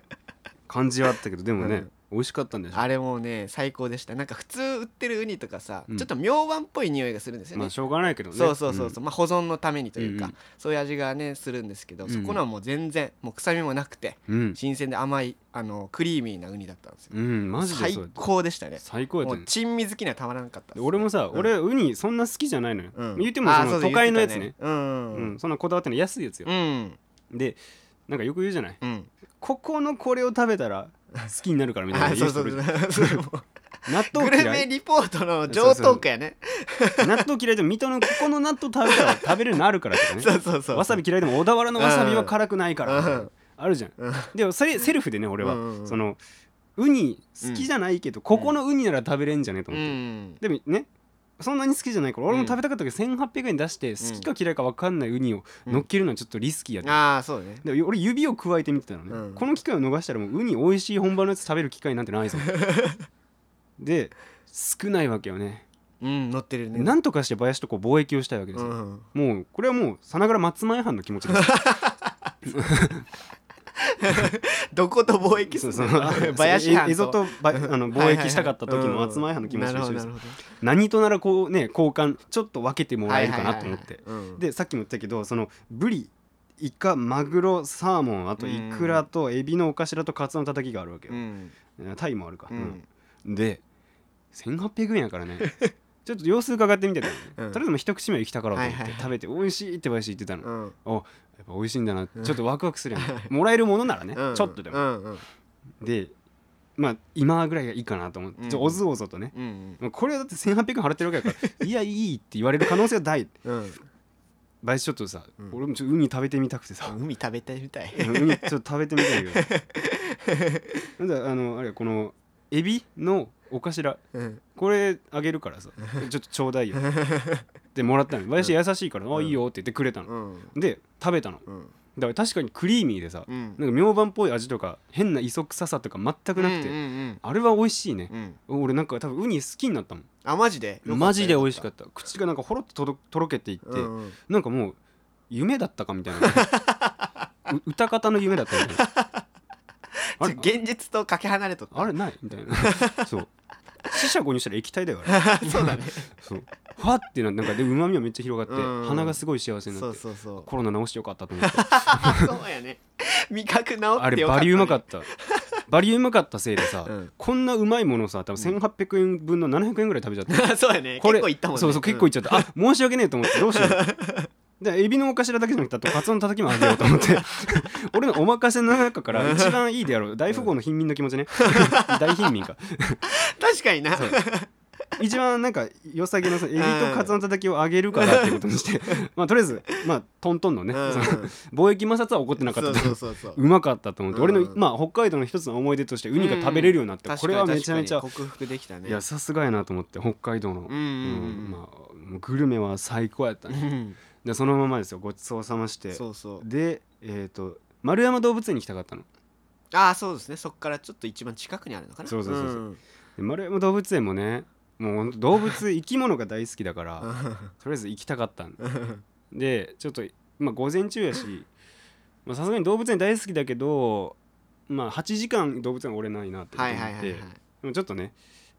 感じはあったけどでもね、うん美味しかったんでしょ？あれもうね最高でした。なんか普通売ってるウニとかさ、うん。ちょっと妙碗っぽい匂いがするんですよね、まあしょうがないけどね。そうそうそうそう、まあ保存のためにというか、うんうん。そういう味がねするんですけど、うんそこのはもう全然もう臭みもなくてうん、うん新鮮で甘いあのクリーミーなウニだったんですよ、うんマジで最そうやった。高でしたね。最高やったう珍味好きにはたまらなかった。で俺もさ、うん。俺ウニそんな好きじゃないのよ、うん。言ってもあーその都会のやつね。言ってたうんううん。ん、そんなこだわってない安いやつよ。う、ん。でなんかよく言うじゃない？うん。ここのこれを食べたら好きになるからみたいなあそうそう。言う人いるそうそれも納豆グル嫌いメリポートの上等句やね。納豆嫌いでも水戸のここの納豆食べたら食べれるようにな？るからとかねそうそうそう。わさび嫌いでも小田原のわさびは辛くないから、うん。あるじゃん。うんでもそれセルフでね俺は、うんうんうん。そのウニ好きじゃないけど、ここのウニなら食べれんじゃね？えとう思って、ん。でもねそんなに好きじゃないから俺も食べたかったけど、1800円出して好きか嫌いか分かんないウニを乗っけるのはちょっとリスキーやった、ああそうね。で俺指を加えてみてたのね、うん。この機会を逃したらもうウニ美味しい本場のやつ食べる機会なんてないぞ。で少ないわけよね。うん乗ってるね。なんとかして林とこう貿易をしたいわけですよ、うん。もうこれはもうさながら松前藩の気持ちです どこと貿易する？の林藩え蝦夷と。ば あの貿易したかった時の松前藩の気持ちと一緒です何とならこうね交換ちょっと分けてもらえるかなと思って。でさっきも言ったけどそのブリイカマグロサーモンあとイクラとエビのお頭とカツオのたたきがあるわけよ。うん。タイもあるか、うん。うん。で1800円やからね。ちょっと様子伺ってみてたうん。とりあえず一口目行きたからと思って、食べて美味しいって林言ってたの、うん。おやっぱ美味しいんだなちょっとワクワクするやんもらえるものならね、うん。ちょっとでも、うんうん。でまあ今ぐらいがいいかなと思って、うん。ちょおずおずとねうんうん。これだって1800円払ってるわけだから いやいいって言われる可能性は大。うん。林ちょっとさ、うん。俺もちょっとウニ食べてみたくてさ、海食べてみたい。ウニちょっと食べてみたいけどなんだあのあれこのエビのお頭うん。これあげるからさ。ちょっとちょうだいよ ってもらったの林優しいから「あいいよ」って言ってくれたの、うん。で食べたの。うん。だから確かにクリーミーでさ、うん。なんか明晩っぽい味とか変な磯臭さとか全くなくて、うんうんあれは美味しいね。う、ん。俺なんか多分ウニ好きになったもん。あマジで？マジで美味しかっった。口がなんかほろっととろけていって、たうんうん。なんかもう夢だったかみたいな。う歌方の夢だったみたいな。あれ現実とかけ離れとった。あれないみたいな。そう。四捨五入したら液体だよあれ。そうだね。そうファってななんかでうまみはめっちゃ広がってうん。鼻がすごい幸せになそうってそうそうコロナ治してよかったと思って。そうやね。味覚治ってよかった、ね、あれバリうまかった。バリうまかったせいでさ、うん。こんなうまいものさ多分1800円分の700円ぐらい食べちゃった そうやね。これ結構いったもんね。そうそう結構いっちゃった、あ申し訳ねえと思ってどうしよう。でエビのお頭だけじゃなくてあとカツオのたたきもあげようと思って。俺のお任せの中から一番いいであろう大富豪の貧民の気持ちね。大貧民か。確かにな。そう一番なんか良さげなそのエビとカツオのたたきをあげるからっていうことにして まあとりあえずまあトントンのね、うん。貿易摩擦は起こってなかったそうとそうそうそううまかったと思って、う。ん 俺の、まあ、北海道の一つの思い出としてウニが食べれるようになって、うん。これはめちゃめちゃ克服できたね。いやさすがやなと思って北海道の、うんうんうん。まあ、グルメは最高やったうね、ん。でそのままですよ。ごちそうさまして。そうそう。でえっ、と丸山動物園に行きたかったの。ああそうですね。そっからちょっと一番近くにあるのかな。そうそうそうそうん。で丸山動物園もねもう動物生き物が大好きだから とりあえず行きたかったん でちょっとまあ午前中やし まあさすがに動物園大好きだけどまあ8時間動物園は俺ないなって思って、でもちょっとね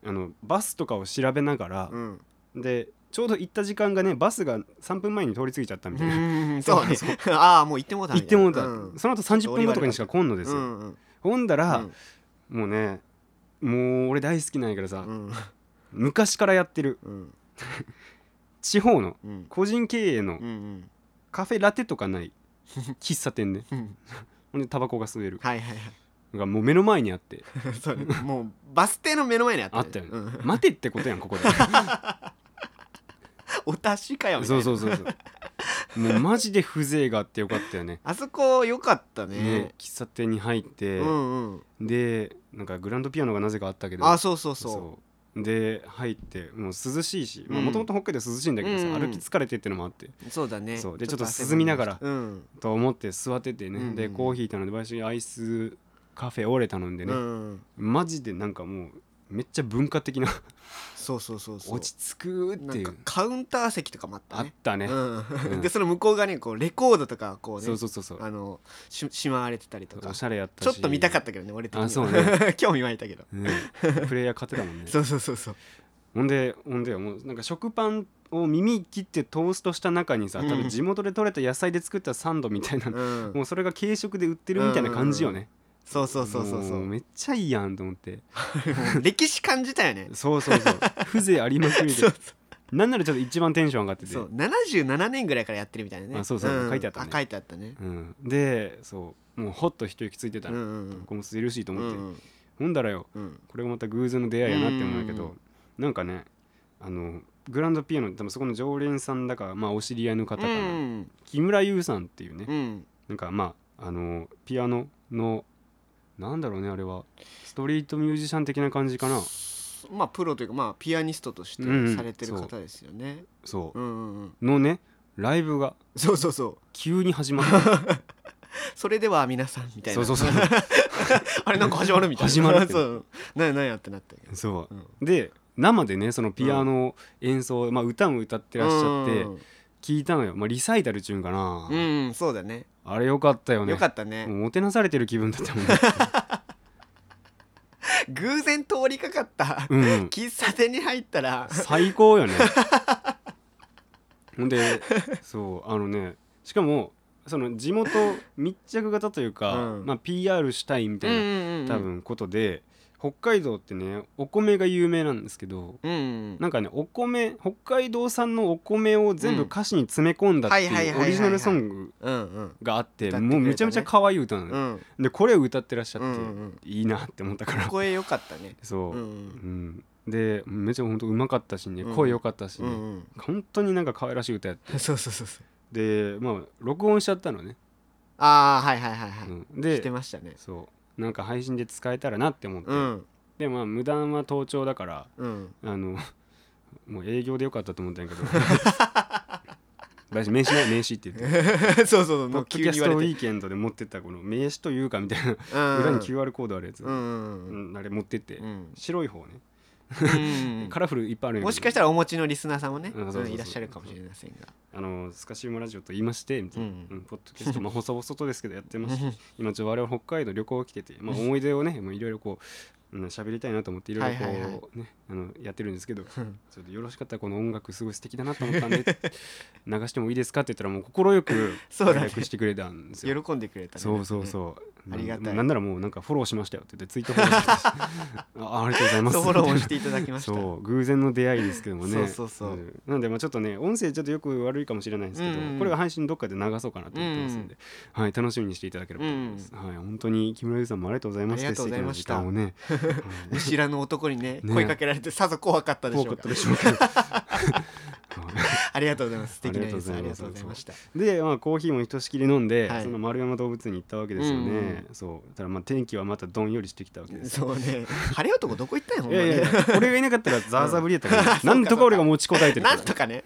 あのバスとかを調べながらう、ん。でちょうど行った時間がねバスが3分前に通り過ぎちゃったみたいな、うんそうね。ああもう行ってもうた行ってもうた、うん。その後30分後とかにしか来んのですよ、うんうん。ほんだら、うんもうねもう俺大好きなんやけどさ、うん昔からやってる。うん。地方のうん。個人経営のカフェラテとかない 喫茶店ね。うん。ほんでタバコが吸える。はいはいがもう目の前にあって。は いそもうバス停の目の前にあったねあったよね、うん。待てってことやんここで。お達しかよみたいな。そうそうそうそう。もうマジで風情があってよかったよね。あそこ良かったね。ね喫茶店に入って、うんうん。でなんかグランドピアノがなぜかあったけど。あそうそうそそうで入ってもう涼しいしうん。もともと北海道涼しいんだけどさ、うん。歩き疲れてってのもあって。うそうだね。そう。でちょっと汗涼みながらうん。と思って座っててね、うんうんでコーヒー頼んで私アイスカフェオレ頼んでね、うん。マジでなんかもうめっちゃ文化的なそうそうそうそう。落ち着くってないうカウンター席とかもあったあっねたね、うん。うん。でその向こう側にこうレコードとかこうねそうそうそうそう。あのししまわれてたりとか。おしゃれやったし。ちょっと見たかったけどね俺的には。あそうね。興味湧いたけど。ねプレイヤー勝てたもんね。そうそうそうそう。ほんでほんでもうなんか食パンを耳切ってトーストした中にさ多分地元で採れた野菜で作ったサンドみたいな、うん。もうそれが軽食で売ってるみたいな感じよね、そうそうそうそうそう。もめっちゃいいやんと思って。歴史感じたよね。そうそうそう。風情ありまくりでそうなんならちょっと一番テンション上がってて。そう77年ぐらいからやってるみたいなね。あそうそう。ん。書いてあったね。書いてあったね。うん、でそう。もうほっと一息ついてたうんの、うんうん。ここも涼しいと思って、うんほんだらようん。これがまた偶然の出会いやなって思うんだけど、うん。なんかねあのグランドピアノ多分そこの常連さんだか、まあ、お知り合いの方かな、うん。木村優さんっていうね、うん。なんかまああのピアノのなんだろうねあれは。ストリートミュージシャン的な感じかな。そまあプロというかまあピアニストとしてうんされてる方ですよね。そう。う。んうんうん。のねライブがそうそうそう。急に始まった それでは皆さんみたいな。そうそうそう。あれなんか始まるみたいな。始まるそう。なんやなんやってなったけどそう。うん。で生でねそのピアノ演奏、まあ、歌も歌ってらっしゃってうん聞いたのよ、まあ、リサイタルっちゅうんかな、うんうんそうだねあれよかったよね。よかったね。もうもてなされてる気分だったもんね。偶然通りかかった。うん。喫茶店に入ったら。最高よね。ほんでそうあのねしかもその地元密着型というか、うん。まあ、PR したいみたいな、ん。多分ことで北海道ってねお米が有名なんですけどうんうんなんかねお米北海道産のお米を全部歌詞に詰め込んだってはいうオリジナルソングがあってもうめちゃめちゃ可愛い歌なのよ、うん。でこれを歌ってらっしゃって、うんうんいいなって思ったから。声良かったね。そう、ううん。ん。でめちゃ本当うまかったしねうん。声良かったしね、うんうん。本当になんか可愛らしい歌やって。そうそうそうそう。でまあ録音しちゃったのね、ああはいはいはいはい。うん、してでましたね。そうなんか配信で使えたらなって思って、うん。でまあ無断は盗聴だからうん。あの もう営業でよかったと思ったんやけど。名刺ない名刺って言って。そうそうそうポッドもう急キャストウに言われてィーケンドで持ってったこの名刺というかみたいな。うん。裏に QR コードあるやつ、うんうんうん。うんあれ持ってって、うん。白い方ね、うんカラフルいっぱいあるもしかしたらお持ちのリスナーさんもねいらっしゃるかもしれませんが。あのスカシウマラジオと言いましてみたいな、うん。うんポッドキャストまあ細々とですけどやってまして 今ちょっと我々北海道旅行来てて、まあ、思い出をね もういろいろこううん喋りたいなと思っていろいろこう、ねあのやってるんですけどちうんょっとよろしかったらこの音楽すごい素敵だなと思ったんで 流してもいいですかって言ったらもう快くそうだね。連絡してくれたんですよ。喜んでくれたね。そうそうそう。ありがたい。ななんならもうなんかフォローしましたよって言ってツイートフォローしてたし あありがとうございます。フォローもしていただきました。そう偶然の出会いですけどもね。そうそうそう。ん。なんでまあちょっとね音声ちょっとよく悪いかもしれないんですけど、うんうんこれが配信どっかで流そうかなと思ってますんで、はい楽しみにしていただければと思います、はい本当に木村優さんもありがとうございました。ありがとうございました。素敵な時間をね見知らぬ男にねね。声かけられてさぞ怖かったでしょうか。ありがとうございます。素敵なありがとうございます。演奏ありがとうございました。で、まあ、コーヒーもひとしきり飲んで、はい。その丸山動物園に行ったわけですよね、うんうん。そう。ただまあ天気はまたどんよりしてきたわけですよそうね。晴れ男どこ行ったんやいやいや俺がいなかったらザーザーぶりやった から、うんなんとか俺が持ちこたえてるなんとかね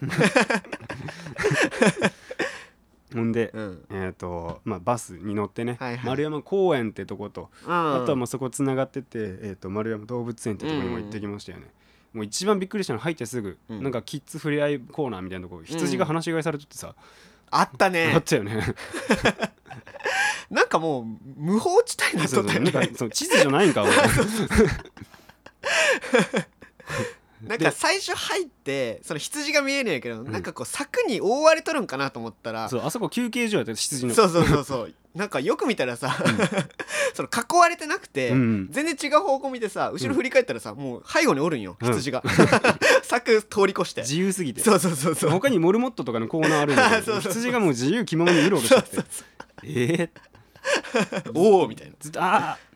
ほんで、うん。えーとまあ、バスに乗ってね、はいはい。丸山公園ってとこと、ああとはまあそこつながってて、えー、と丸山動物園ってとこにも行ってきましたよね、もう一番びっくりしたの入ってすぐ、うん。なんかキッズ触れ合いコーナーみたいなとこ羊が放し飼いされとってさ、あったあねったよね。なんかもう無法地帯になっそうそうなんかとったよねそう地図じゃないんか俺 なんか最初入ってその羊が見えるんやけど、なんかこう柵に覆われとるんかなと思ったらそうあそこ休憩所やったよ羊の。そうそうそうそう。なんかよく見たらさ、その囲われてなくて、うん。全然違う方向見てさ後ろ振り返ったらさ、もう背後におるんようん。羊が、柵通り越して。自由すぎて。そうそうそうそう。他にモルモットとかのコーナーあるんだけど 羊がもう自由気ままにうろうろしちゃって。えー、おおみたいな。ずっとああ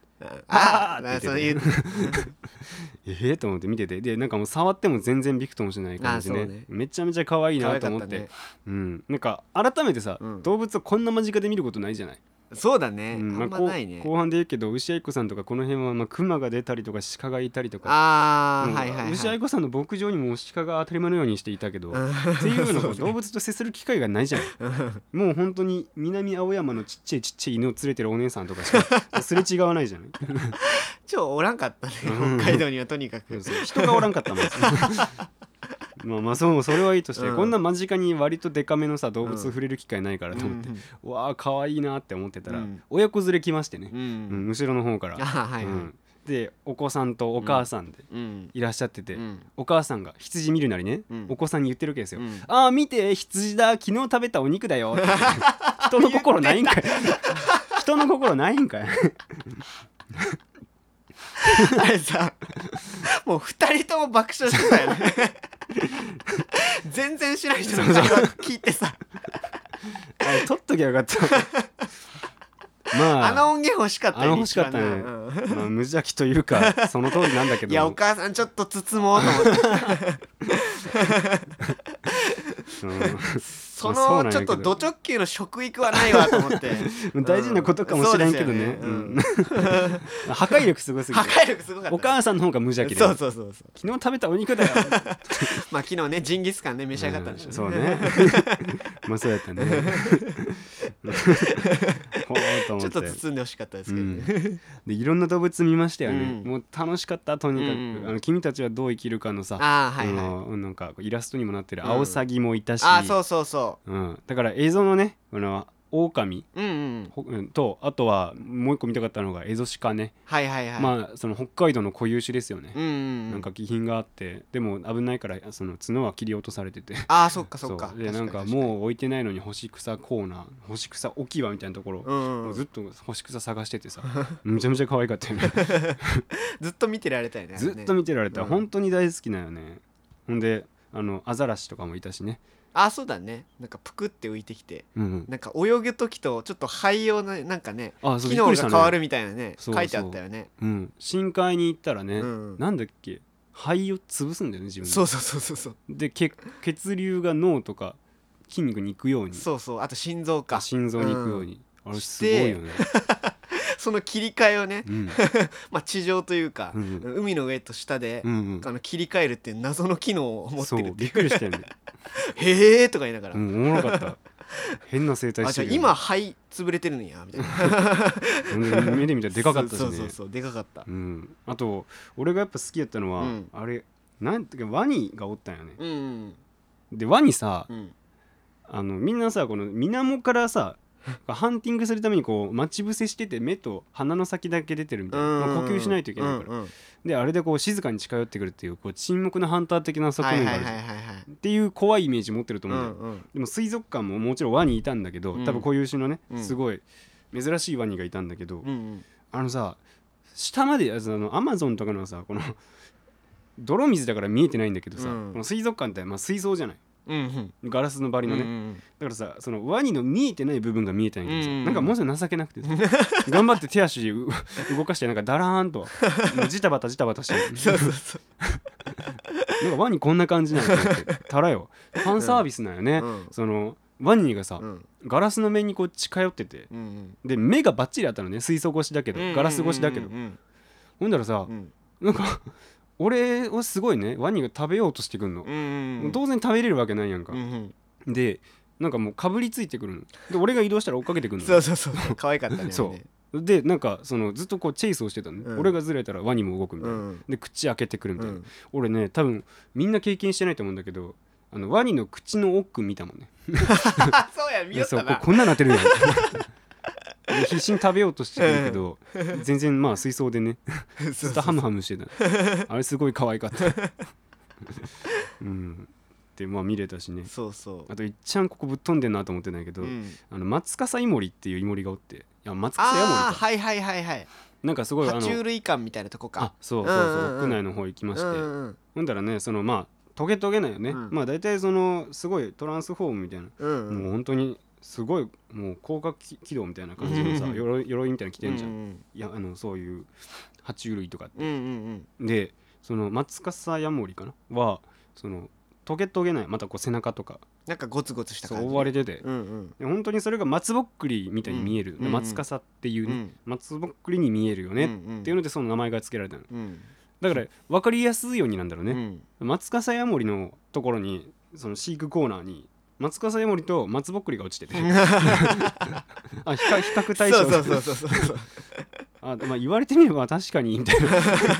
ああそういう。えー、と思って見てて。でなんかもう触っても全然びくともしない感じでね。ね。めちゃめちゃ可愛いなと思って、ね。うん、なんか改めてさ、うん。動物をこんな間近で見ることないじゃない、そうだね、うんあんまないね。後半で言うけど牛愛子さんとかこの辺はまあ熊が出たりとか鹿がいたりとか。ああ、うんはいはいはい。牛愛子さんの牧場にも鹿が当たり前のようにしていたけど、うん。っていう のを動物と接する機会がないじゃん。もう本当に南青山のちっちゃいちっちゃい犬を連れてるお姉さんとかしか すれ違わないじゃない？超おらんかったねうん。北海道にはとにかく。そう人がおらんかったもんまあまあそうそれはいいとして、うん。こんな間近に割とデカめのさ動物触れる機会ないからと思って、うんわあ可愛いなって思ってたら、うん。親子連れ来ましてね。う、うんん後ろの方から、あはいはい、うん。でお子さんとお母さんでうん。いらっしゃってて、うん。お母さんが羊見るなりね、うん。お子さんに言ってるわけですよ、うん。ああ見て羊だ昨日食べたお肉だよって。人の心ないんかい。人の心ないんかい あれさもう二人とも爆笑してたよね。全然知らない人の会話聞いてさ。あれ取っときゃよかった。まああの音源欲しかったよあの欲しかったね。まあ、無邪気というか その通りなんだけど。いやお母さんちょっと包もうと思ってう。んそのちょっとド直球の食育はないわと思って。大事なことかもしれんけどね,、うん。うん。破壊力すごすぎて。破壊力すごかったお母さんの方が無邪気で。そうそうそうそう。昨日食べたお肉だよ。まあ昨日ねジンギスカンね召し上がったんでしょうんそうね。まあそうやったね ちょってと包んでほしかったですけどね、でいろんな動物見ましたよね、うん。もう楽しかった？とにかく、うんうんあの君たちはどう生きるかのさああはいはい、のなんかイラストにもなってるうん。アオサギもいたし、ああそうそうそうん、だから映像のねこの狼？ううんうん。ほうんとあとはもう一個見たかったのがエゾシカね、はいはいはい、まあその北海道の固有種ですよね、うんうんうん。なんか気品があって。でも危ないからその角は切り落とされてて。ああそっかそっか。でなんかうもう置いてないのに干し草コーナー干し草置き場みたいなところ、うんうんもうずっと干し草探しててさ。むちゃむちゃ可愛かったよね。ずっと見てられたよねずっと見てられた、うん。本当に大好きだよね。ほんであのアザラシとかもいたしねあそうだね。なんかぷくって浮いてきてうんうん。なんか泳ぐ時とちょっと肺用のなんかね機能が変わるみたいなね書いてあったよね。うん、深海に行ったらね、うん。なんだっけ肺を潰すんだよね自分で。そうそうそうそうそう。で血血流が脳とか筋肉に行くように。そうそう。あと心臓か。あ心臓に行くように、あれすごいよね、その切り替えをねうん。まあ地上というかうんう海の上と下でうんうん。あの切り替えるっていう謎の機能を持ってるってびっくりしたよね、へえとか言いながら。うん、おもろかった。変な生態してるよ今肺潰れてるんやみたいな。目で見たらでかかったしね。そうそうそうでかかった。うん、あと俺がやっぱ好きやったのは、うん。あれなんていうかワニがおったんよね。うんうん。でワニさうん。あのみんなさこの水面からさハンティングするためにこう待ち伏せしてて目と鼻の先だけ出てるみたいな、まあ呼吸しないといけないから、うんうん。であれでこう静かに近寄ってくるっていうこう沈黙なハンター的な側はい面があるっていう怖いイメージ持ってるとう思うんだよ、んうん。でも水族館ももちろんワニいたんだけど、うん。多分固有種のねうん。すごい珍しいワニがいたんだけど、うんうん。あのさ下まであのアマゾンとかのさこの泥水だから見えてないんだけどさ、うん。この水族館ってまあ水槽じゃないうんうん。ガラスの張りのね、うんうんだからさそのワニの見えてない部分が見えたんやけどさ、うんなんかもうちょい情けなくてさ 頑張って手足う動かしてなんかダラーンともうジタバタジタバタしてるそうそうそうなんかワニこんな感じなんだたらよファンサービスなんよね、うんそのワニがさ、うんガラスの面にこう近寄っててうんで目がバッチリあったのね水槽越しだけど、うんガラス越しだけど、うんほんだらさ、うんなんか俺はすごいねワニが食べようとしてくんの、うんうん当然食べれるわけないやんか。う、んでなんかもうかぶりついてくるの。で俺が移動したら追っかけてくるの。そうそうそう。可愛かったねそう。でなんかそのずっとこうチェイスをしてたのね、うん。俺がずれたらワニも動くみたいな、うん。で口開けてくるみたいな、うん。俺ね多分みんな経験してないと思うんだけどあのワニの口の奥見たもんね。そうや見よっそうたなここんななってるやん。で必死に食べようとしてるけど、全然まあ水槽でねずっとハムハムしてた。あれすごい可愛かった。うん。でまあ見れたしね。そうそあといっちゃんここぶっ飛んでんなと思ってないけど、ううん。あの松笠イモリっていうイモリがおっていや松笠ヤモリか。ああはいはいはいはい。なんかすごいあの爬虫類館みたいなとこあかそうそうそう,、うんうんうん。屋内の方行きまして、うんうんほんだらねそのまあトゲトゲなんよね、うん。まあ大体そのすごいトランスフォームみたいな、うんうん。もう本当にすごいもう広角機動みたいな感じのさうん鎧鎧みたいなの着てんじゃん、うんいやあのそういう爬虫類とかって。うんうんうん。でその松笠ヤモリかな？はそのトゲトゲないまたこう背中とか。なんかゴツゴツした感じ。覆われてて、うんうん。で本当にそれが松ぼっくりみたいに見える、うん。松笠っていうね、うん。松ぼっくりに見えるよね、うんうん。っていうのでその名前が付けられたの。うん。だから分かりやすいようになんだろうね、うん。松笠ヤモリのところにその飼育コーナーに松笠ヤモリと松ぼっくりが落ちてて。あ比較比較対象。そうそうそうそうそう。あ、まあ、言われてみれば確かにみたいな。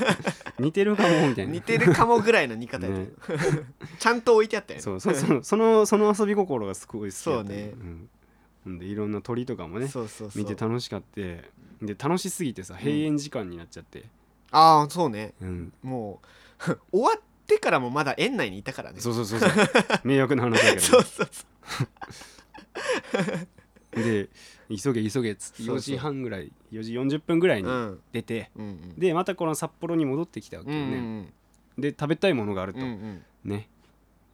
似てるかもみたいな。似てるかもぐらいの似方やね。ちゃんと置いてあったよね。そうそうそうそのその遊び心がすごい好きそうね。ん。ほんでいろんな鳥とかもねそうそうそう。見て楽しかって。で楽しすぎてさ閉園時間になっちゃって、ああそうね。うん。もう終わってからもまだ園内にいたからね。そうそうそうそう。迷惑な話だけどそうそうで急げ急げっつってそうそう。4時半ぐらい4時40分ぐらいにうん。出て、うんうん。でまたこの札幌に戻ってきたわけうんうよね、ん。で食べたいものがあると、うんうん。ね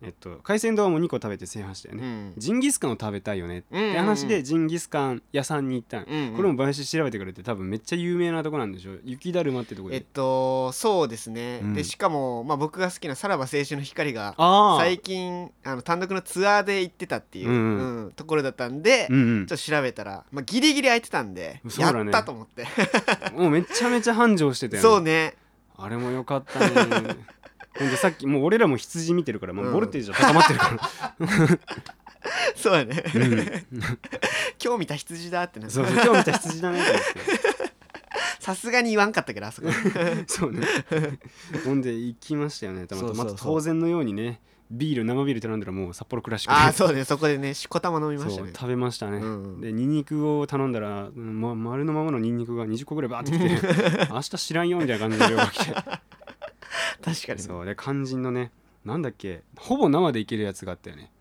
えっと、海鮮丼も2個食べて制覇したようね、ん。ジンギスカンを食べたいよねうんうんうん。って話でジンギスカン屋さんに行ったん、うんうん。これも林調べてくれて多分めっちゃ有名なとこなんでしょ。雪だるまってとこで、えっとそうですね、うん。でしかも、まあ、僕が好きな「さらば青春の光」が最近あの単独のツアーで行ってたっていう、うんうん。ところだったんで、うんうん。ちょっと調べたら、まあ、ギリギリ空いてたんで、ね。やったと思って。もうめちゃめちゃ繁盛してたよね。そうね。あれもよかったねでさっきもう俺らも羊見てるからもううん。ボルテージは高まってるから、そうだね、うん。今日見た羊だってなそうそう今日見た羊だねって。さすがに言わんかったけどあそこ。そうね。ほんで行きましたよね。またま。た当然のようにねビール生ビール頼んだらもう札幌クラシック。でああそうね。そこでねしこたま飲みましたね。食べましたね、うんうん。でニンニクを頼んだら、うんま、丸のままのニンニクが20個ぐらいバーってきて 明日知らんよみたいな感じの量が来て 確かに。ねそうで肝心のねなんだっけほぼ生でいけるやつがあったよね。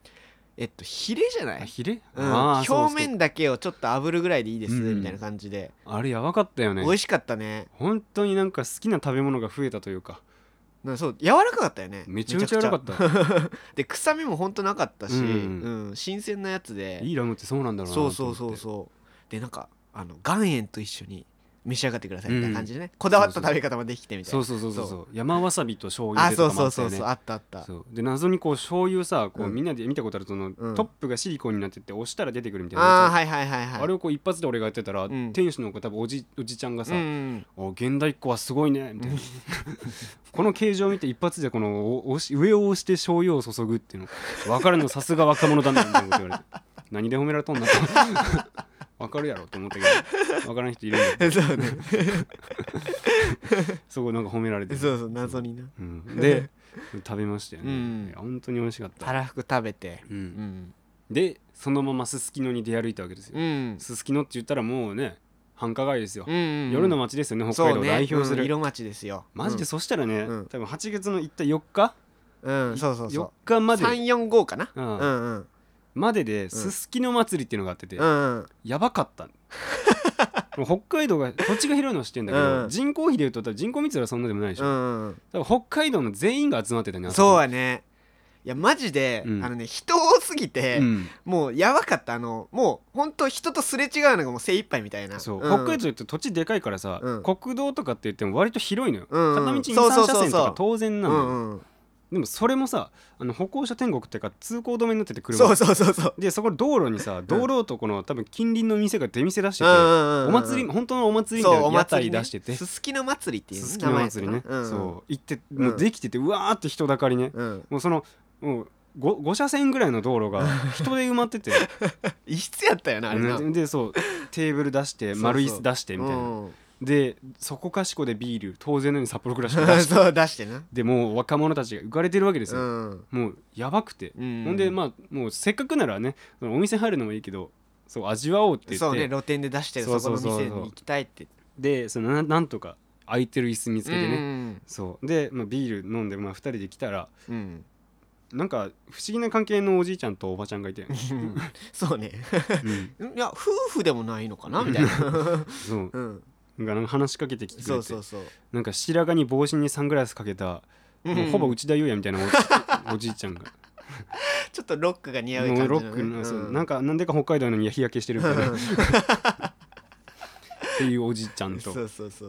えっとヒレじゃない、あヒレ、うん、表面だけをちょっと炙るぐらいでいいです、うん。みたいな感じで、そうあれやばかったよね。美味しかったね。本当になんか好きな食べ物が増えたというか。なそう柔らかかったよね。めちゃめちゃ柔らかった。で臭みもほんとなかったし、ううん。ん新鮮なやつで。いいラムってそうなんだろうなそうそうそうそう。でなんかあの岩塩と一緒に召し上がってくださいみたいな感じでね、こだわった食べ方もできてみたいな。そうそうそうそう。そそう。山わさびと醤油あでとかもそうそうあったよね。そうそうあったあったそう。で謎にこう醤油さこう、うん。みんなで見たことあるその、うん。トップがシリコンになってて押したら出てくるみたいなああはいはいはいはい。あれをこう一発で俺がやってたら、ん。店主の子多分おじおじちゃんがさうんうん「お現代っ子はすごいね」みたいな。この形状を見て一発でこのお押し上を押して醤油を注ぐっていうの。分かるのさすが若者だなみたいなこと言われて。何で褒められとんなと分かるやろと思ったけど分からん人いるんだよ そうね。そこなんか褒められてそうそう謎にな。うん、で食べましたよね、うん。本当に美味しかった。たらふく食べて。う、うん。んでそのまますすきのに出歩いたわけですよ。うん。すすきのって言ったらもうね繁華街ですよ、うんうん夜の街ですよね北海道を代表する、そうねうん色町ですよ。マジでそしたらね、うん。多分8月の行った4日うん、うんそうそう。4そ日まで。う345かな？ううんんうんまでですすきの祭りっていうのがあってて、うんうん。やばかった。もう北海道が土地が広いのは知ってんだけど、うん。人口比で言うと多分人口密度はそんなでもないでしょ、うんうん多分北海道の全員が集まってたねあそうこやね。いやマジで、うん。あのね人多すぎて、うん。もうやばかった。あのもうほんと人とすれ違うのがもう精一杯みたいな。そう、ん。北海道って土地でかいからさ、うん。国道とかって言っても割と広いのよ、うんうん。片道23そうそうそうそう。車線とか当然なのよ、うんうんでもそれもさあの歩行者天国っていうか通行止めになってて車。そうそうそうそう。でそこ道路にさ道路とこの多分近隣の店が出店出してて、お祭り本当のお祭りみたいな屋台出してて。すすきの祭りっていうすすきの祭りね、そう。行ってもうできててうわーって人だかりね、もうそのもう 5, 5車線ぐらいの道路が人で埋まってて。異質やったよなあれな。ででそう。テーブル出して丸椅子出してみたいな。うんでそこかしこでビール当然のように札幌クラシック出して。そう出してな。でもう若者たちが浮かれてるわけですうよ、ん。もうやばくて、うん。ほんでまあもうせっかくならねお店入るのもいいけどそう味わおうって言って。そうね露店で出してるそこのそうそう。そう店に行きたいって。でそのななんとか空いてる椅子見つけてね、ねそう。で、まあ、ビール飲んで、まあ、2人で来たらうん、なんか不思議な関係のおじいちゃんとおばちゃんがいて、そうね。うん、いや夫婦でもないのかなみたいな。そう。うんがなんか話しかけてきてくれてそうそうそう。なんか白髪に帽子にサングラスかけた、もうほぼ内田裕也みたいなお おじいちゃんが。ちょっとロックが似合う感じの、ね、ロックの、そうなんかなんでか北海道のに日焼けしてるみたいな。っていうおじいちゃんと。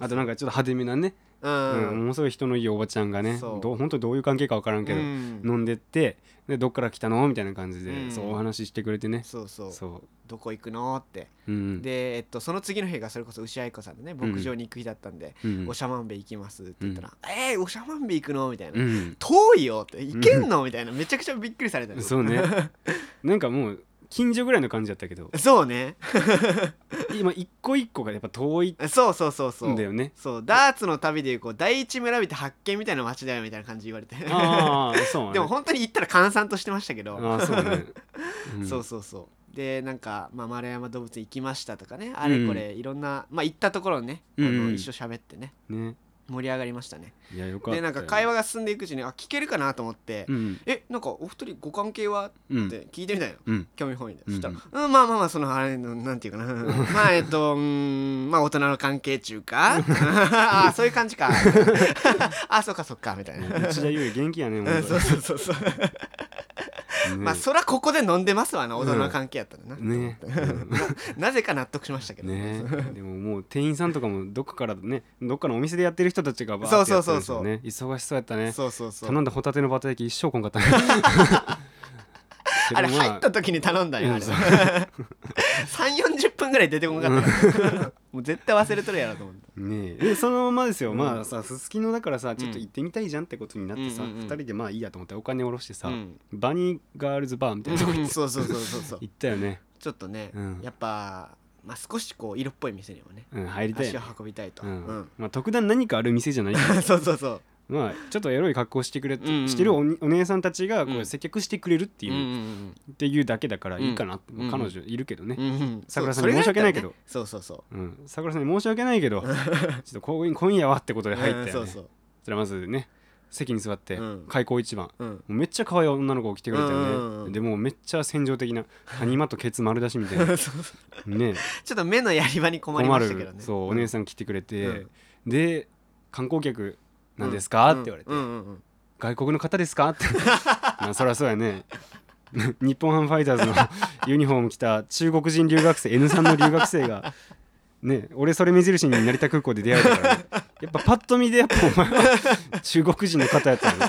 あとなんかちょっと派手めなね、ううんん、ものすごい人のいいおばちゃんがねどう本当どういう関係か分からんけど、うん。飲んでってでどっから来たのみたいな感じで、うん。そうお話ししてくれてね。そうそう。そどこ行くのって。で、えっと、その次の日がそれこそ牛愛子さんのね牧場に行く日だったんでうん「おしゃまんべ行きます」って言ったら「えー、おしゃまんべ行くの?」みたいな、うん、遠いよって。行けんのみたいな。めちゃくちゃびっくりされたよ。そうね。なんかもう近所ぐらいの感じだったけど。そうね。今一個一個がやっぱ遠いそうそうそうそう。んだよねそうダーツの旅でいうこう第一村人発見みたいな街だよみたいな感じ言われて。ああそうね。でも本当に行ったら閑散としてましたけど。ああそうね、うん。そうそうそう。でなんか、まあ、丸山動物園行きましたとかね。あれこれいろんな、まあ行ったところね、あうんうん。の一緒喋ってね。ね盛り上がりましたね。いやよかったでなんか会話が進んでいくうちにあ聞けるかなと思って、うん。えなんかお二人ご関係は？っうん。て聞いてみたいな、うん。興味本位で、うんそしたら、うん、まあまあまあそのあれのなんていうかな。まあえっとうーんまあ大人の関係中か。ああそういう感じか。あそっかそっかみたいな、内田優也元気やねうんそうそうそうそうまあそらここで飲んでますわな大人の関係やったらな、ね。なぜか納得しましたけど。ね。でももう店員さんとかもどっかからねどっかのお店でやってる人たちがバーってやってるんですよね。忙しそうやったね。そうそうそう。頼んだホタテのバタ焼き一生こんかったねあれけどま入った時に頼んだよあれ。うんそう。3 4 0分ぐらい出てこなかった もう絶対忘れとるやろと思って。ねえ。でそのままですよ、うん。まあさすすきのだからさちょっと行ってみたいじゃんってことになってさ、うんうんうん。2人でまあいいやと思ってお金下ろしてさ、うん。バニーガールズバーみたいなとこ行ってそうそうそうそうそう。行ったよね、ちょっとね、うん。やっぱ、まあ、少しこう色っぽい店にもねうん、入りたい足を運びたいと、ううん。んまあ、特段何かある店じゃない そうそうそうまあちょっとエロい格好してくれ、してるお姉さんたちがこううん。接客してくれるっていう、っていうだけだからいいかなって、うん彼女いるけどね。さくらさんに申し訳ないけど。それがやったらねそうそう。うん、桜さんに申し訳ないけど ちょっとこう今夜はってことで入ったよね、うん。そうそう。それはまずね席に座って、うん。開口一番。めっちゃ可愛い女の子が来てくれたよね、でもうめっちゃ戦場的な谷間とケツ丸出しみたいな。ね。ちょっと目のやり場に困りましたけどね。そうお姉さん来てくれて、うん。で観光客なんですか、って言われて、外国の方ですか？って。まあそりゃそうやね。日本ハムファイターズの ユニフォーム着た中国人留学生 N さんの留学生がね俺それ目印に成田空港で出会えたから、ね、やっぱパッと見でやっぱお前は中国人の方やったよね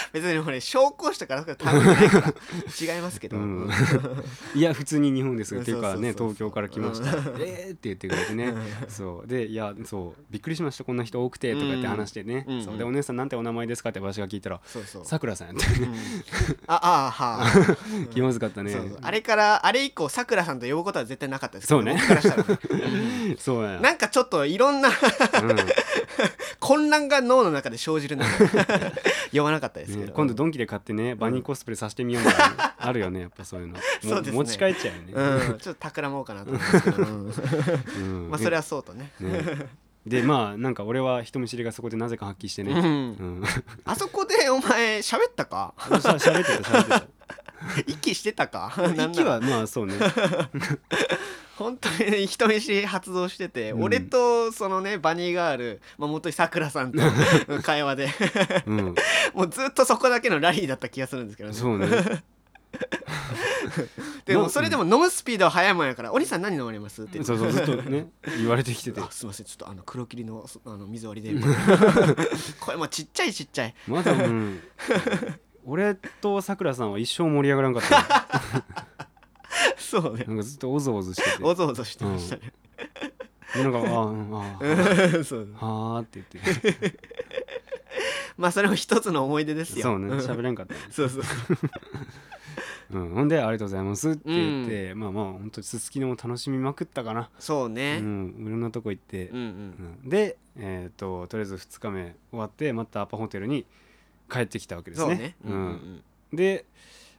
別に俺紹興酒とか頼んでないから。違いますけど、うん。いや普通に日本ですうんっていうかね東京から来ました。うん。えーって言ってくれてね。そう。でいやそう。びっくりしました。こんな人多くてとか言って話してね。うん。そう。でお姉さんなんてお名前ですかって私が聞いたらさくらさんやって。うん。ああはあ 気まずかったね。あれからあれ以降さくらさんと呼ぶことは絶対なかったです。けどそうね。そうや。なんかちょっといろんなうん。混乱が脳の中で生じるので呼ばなかったですけど、ね今度ドンキで買ってねバニーコスプレさせてみようみたいな あるよねやっぱそういうの。もそうですね。持ち帰っちゃうよね。うん、ちょっと企もうかなと思うんですけど、うん。うん。まあそれはそうとね、ね。でまあなんか俺は人見知りがそこでなぜか発揮してね。うん。うん。あそこでお前喋ったか？喋ってた喋ってた。息してたか？息はまあそうね本当にね人見知り発動してて、うん。俺とそのねバニーガール、まあ、元井さくらさんとの 会話で。うん。もうずっとそこだけのラリーだった気がするんですけどね。そうね。でなもそれでも飲むスピードは速いもんやから「お兄さん何飲まれます?」って言って。そうそうずっとね言われてきてて。あすいませんちょっとあの黒霧のそあの水割りで。みたいなこれもうちっちゃいちっちゃい。まだうん。俺とさくらさんは一生盛り上がらんかった そうね。なんかずっとおぞおぞしてて。おぞおぞしてましたね、でなんかあーうんあーそう。はーって言って。まあそれも一つの思い出ですよ。そうね。ん。喋れんかったね。そうそう。うん、ほんで「ありがとうございます」って言って、まあまあ本当にすすきのも楽しみまくったかな、うそうね。ん、いろんなとこ行って。う、んうん。うん。で、えー、ととりあえず2日目終わってまたアパホテルに帰ってきたわけですね。そうね。ううんん。で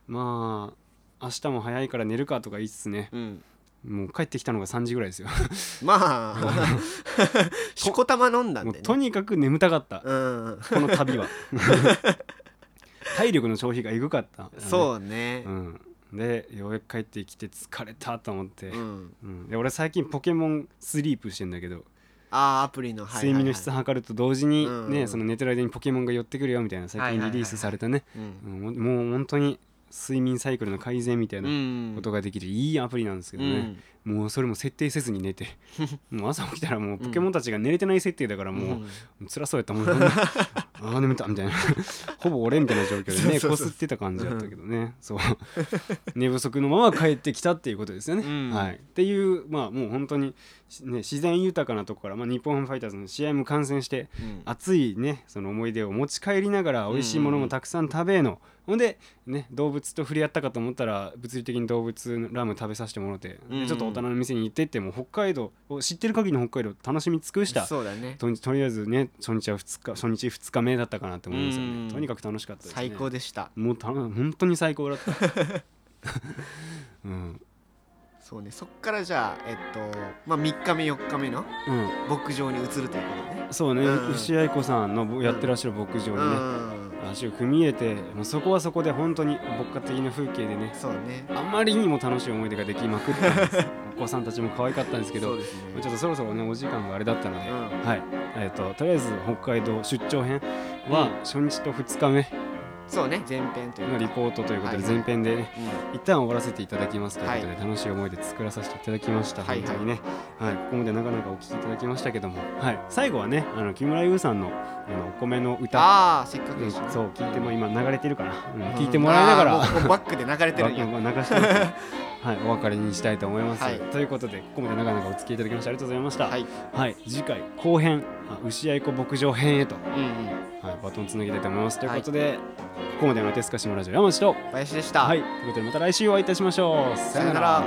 まあ明日も早いから寝るかとか言いつつね。うん。うんもう帰ってきたのが3時ぐらいですよ。まあ。しこたま飲んだんでね。とにかく眠たかった。うん。この旅は。体力の消費がえぐかった、そうね。うん、でようやく帰ってきて疲れたと思って、うん。うん、で俺最近ポケモンスリープしてんだけど、ああアプリの。はいはいはい。睡眠の質測ると同時にね、うん。うんその寝てる間にポケモンが寄ってくるよみたいな最近リリースされたね、うん。うんもう本当に睡眠サイクルの改善みたいなうん。ことができるいいアプリなんですけどね、もうそれも設定せずに寝て。もう朝起きたらもうポケモンたちが寝れてない設定だからもう、辛そうやったもん ああ眠たみたいな。ほぼ俺みたいな状況でねこすってた感じだったけどね。そう。寝不足のまま帰ってきたっていうことですよね、うん。はい、っていうまあもう本当に、ね、自然豊かなとこから、まあ、日本ハムファイターズの試合も観戦してうん。熱いねその思い出を持ち帰りながら美味しいものもたくさん食べの、ほんで、ね、動物と触れ合ったかと思ったら物理的に動物ラム食べさせてもらって、でうん。ちょっと大人の店に行ってっても北海道を知ってる限りの北海道楽しみ尽くしたそうだね。ととりあえずね初日は2日初日2日目だったかなって思いますようんねとにかく楽しかったですね。最高でした。もうた本当に最高だった。うん。そうね。そっからじゃあえっとまあ3日目4日目のうん。牧場に移るということでね。そうね、うん。牛愛子さんのやってらっしゃる牧場にね、うん足を踏み入れてもうそこはそこで本当に牧歌的な風景でねそうね。あまりにも楽しい思い出ができまくったんですお子さんたちも可愛かったんですけどね。ちょっとそろそろねお時間があれだったので、うん。はい。えー、ととりあえず北海道出張編は初日と2日目そうね。前編というか。のリポートということではい。前編でねうん。一旦終わらせていただきますということで、は楽しい思いで作らさせていただきました、はい。はい本当にね、はい、ここまでなかなかお聞きいただきましたけども、はい、最後はねあの木村優さんのあのお米の歌。ああせっかくうんでしょ。そう聞いても今流れてるかな、うんうん。聞いてもらいながら、うもうバックで流れてるんや。まあ流してます。ね はい、お別れにしたいと思います、はい。ということでここまでなかなかお付き合いいただきましてありがとうございました。はい。はい、次回後編あ牛やいこ牧場編へと、うんうんはい、バトンつなげたいと思います。ということで、ここまでの手塚島ラジオ山地と林でした。はいということでまた来週お会いいたしましょう。さよなら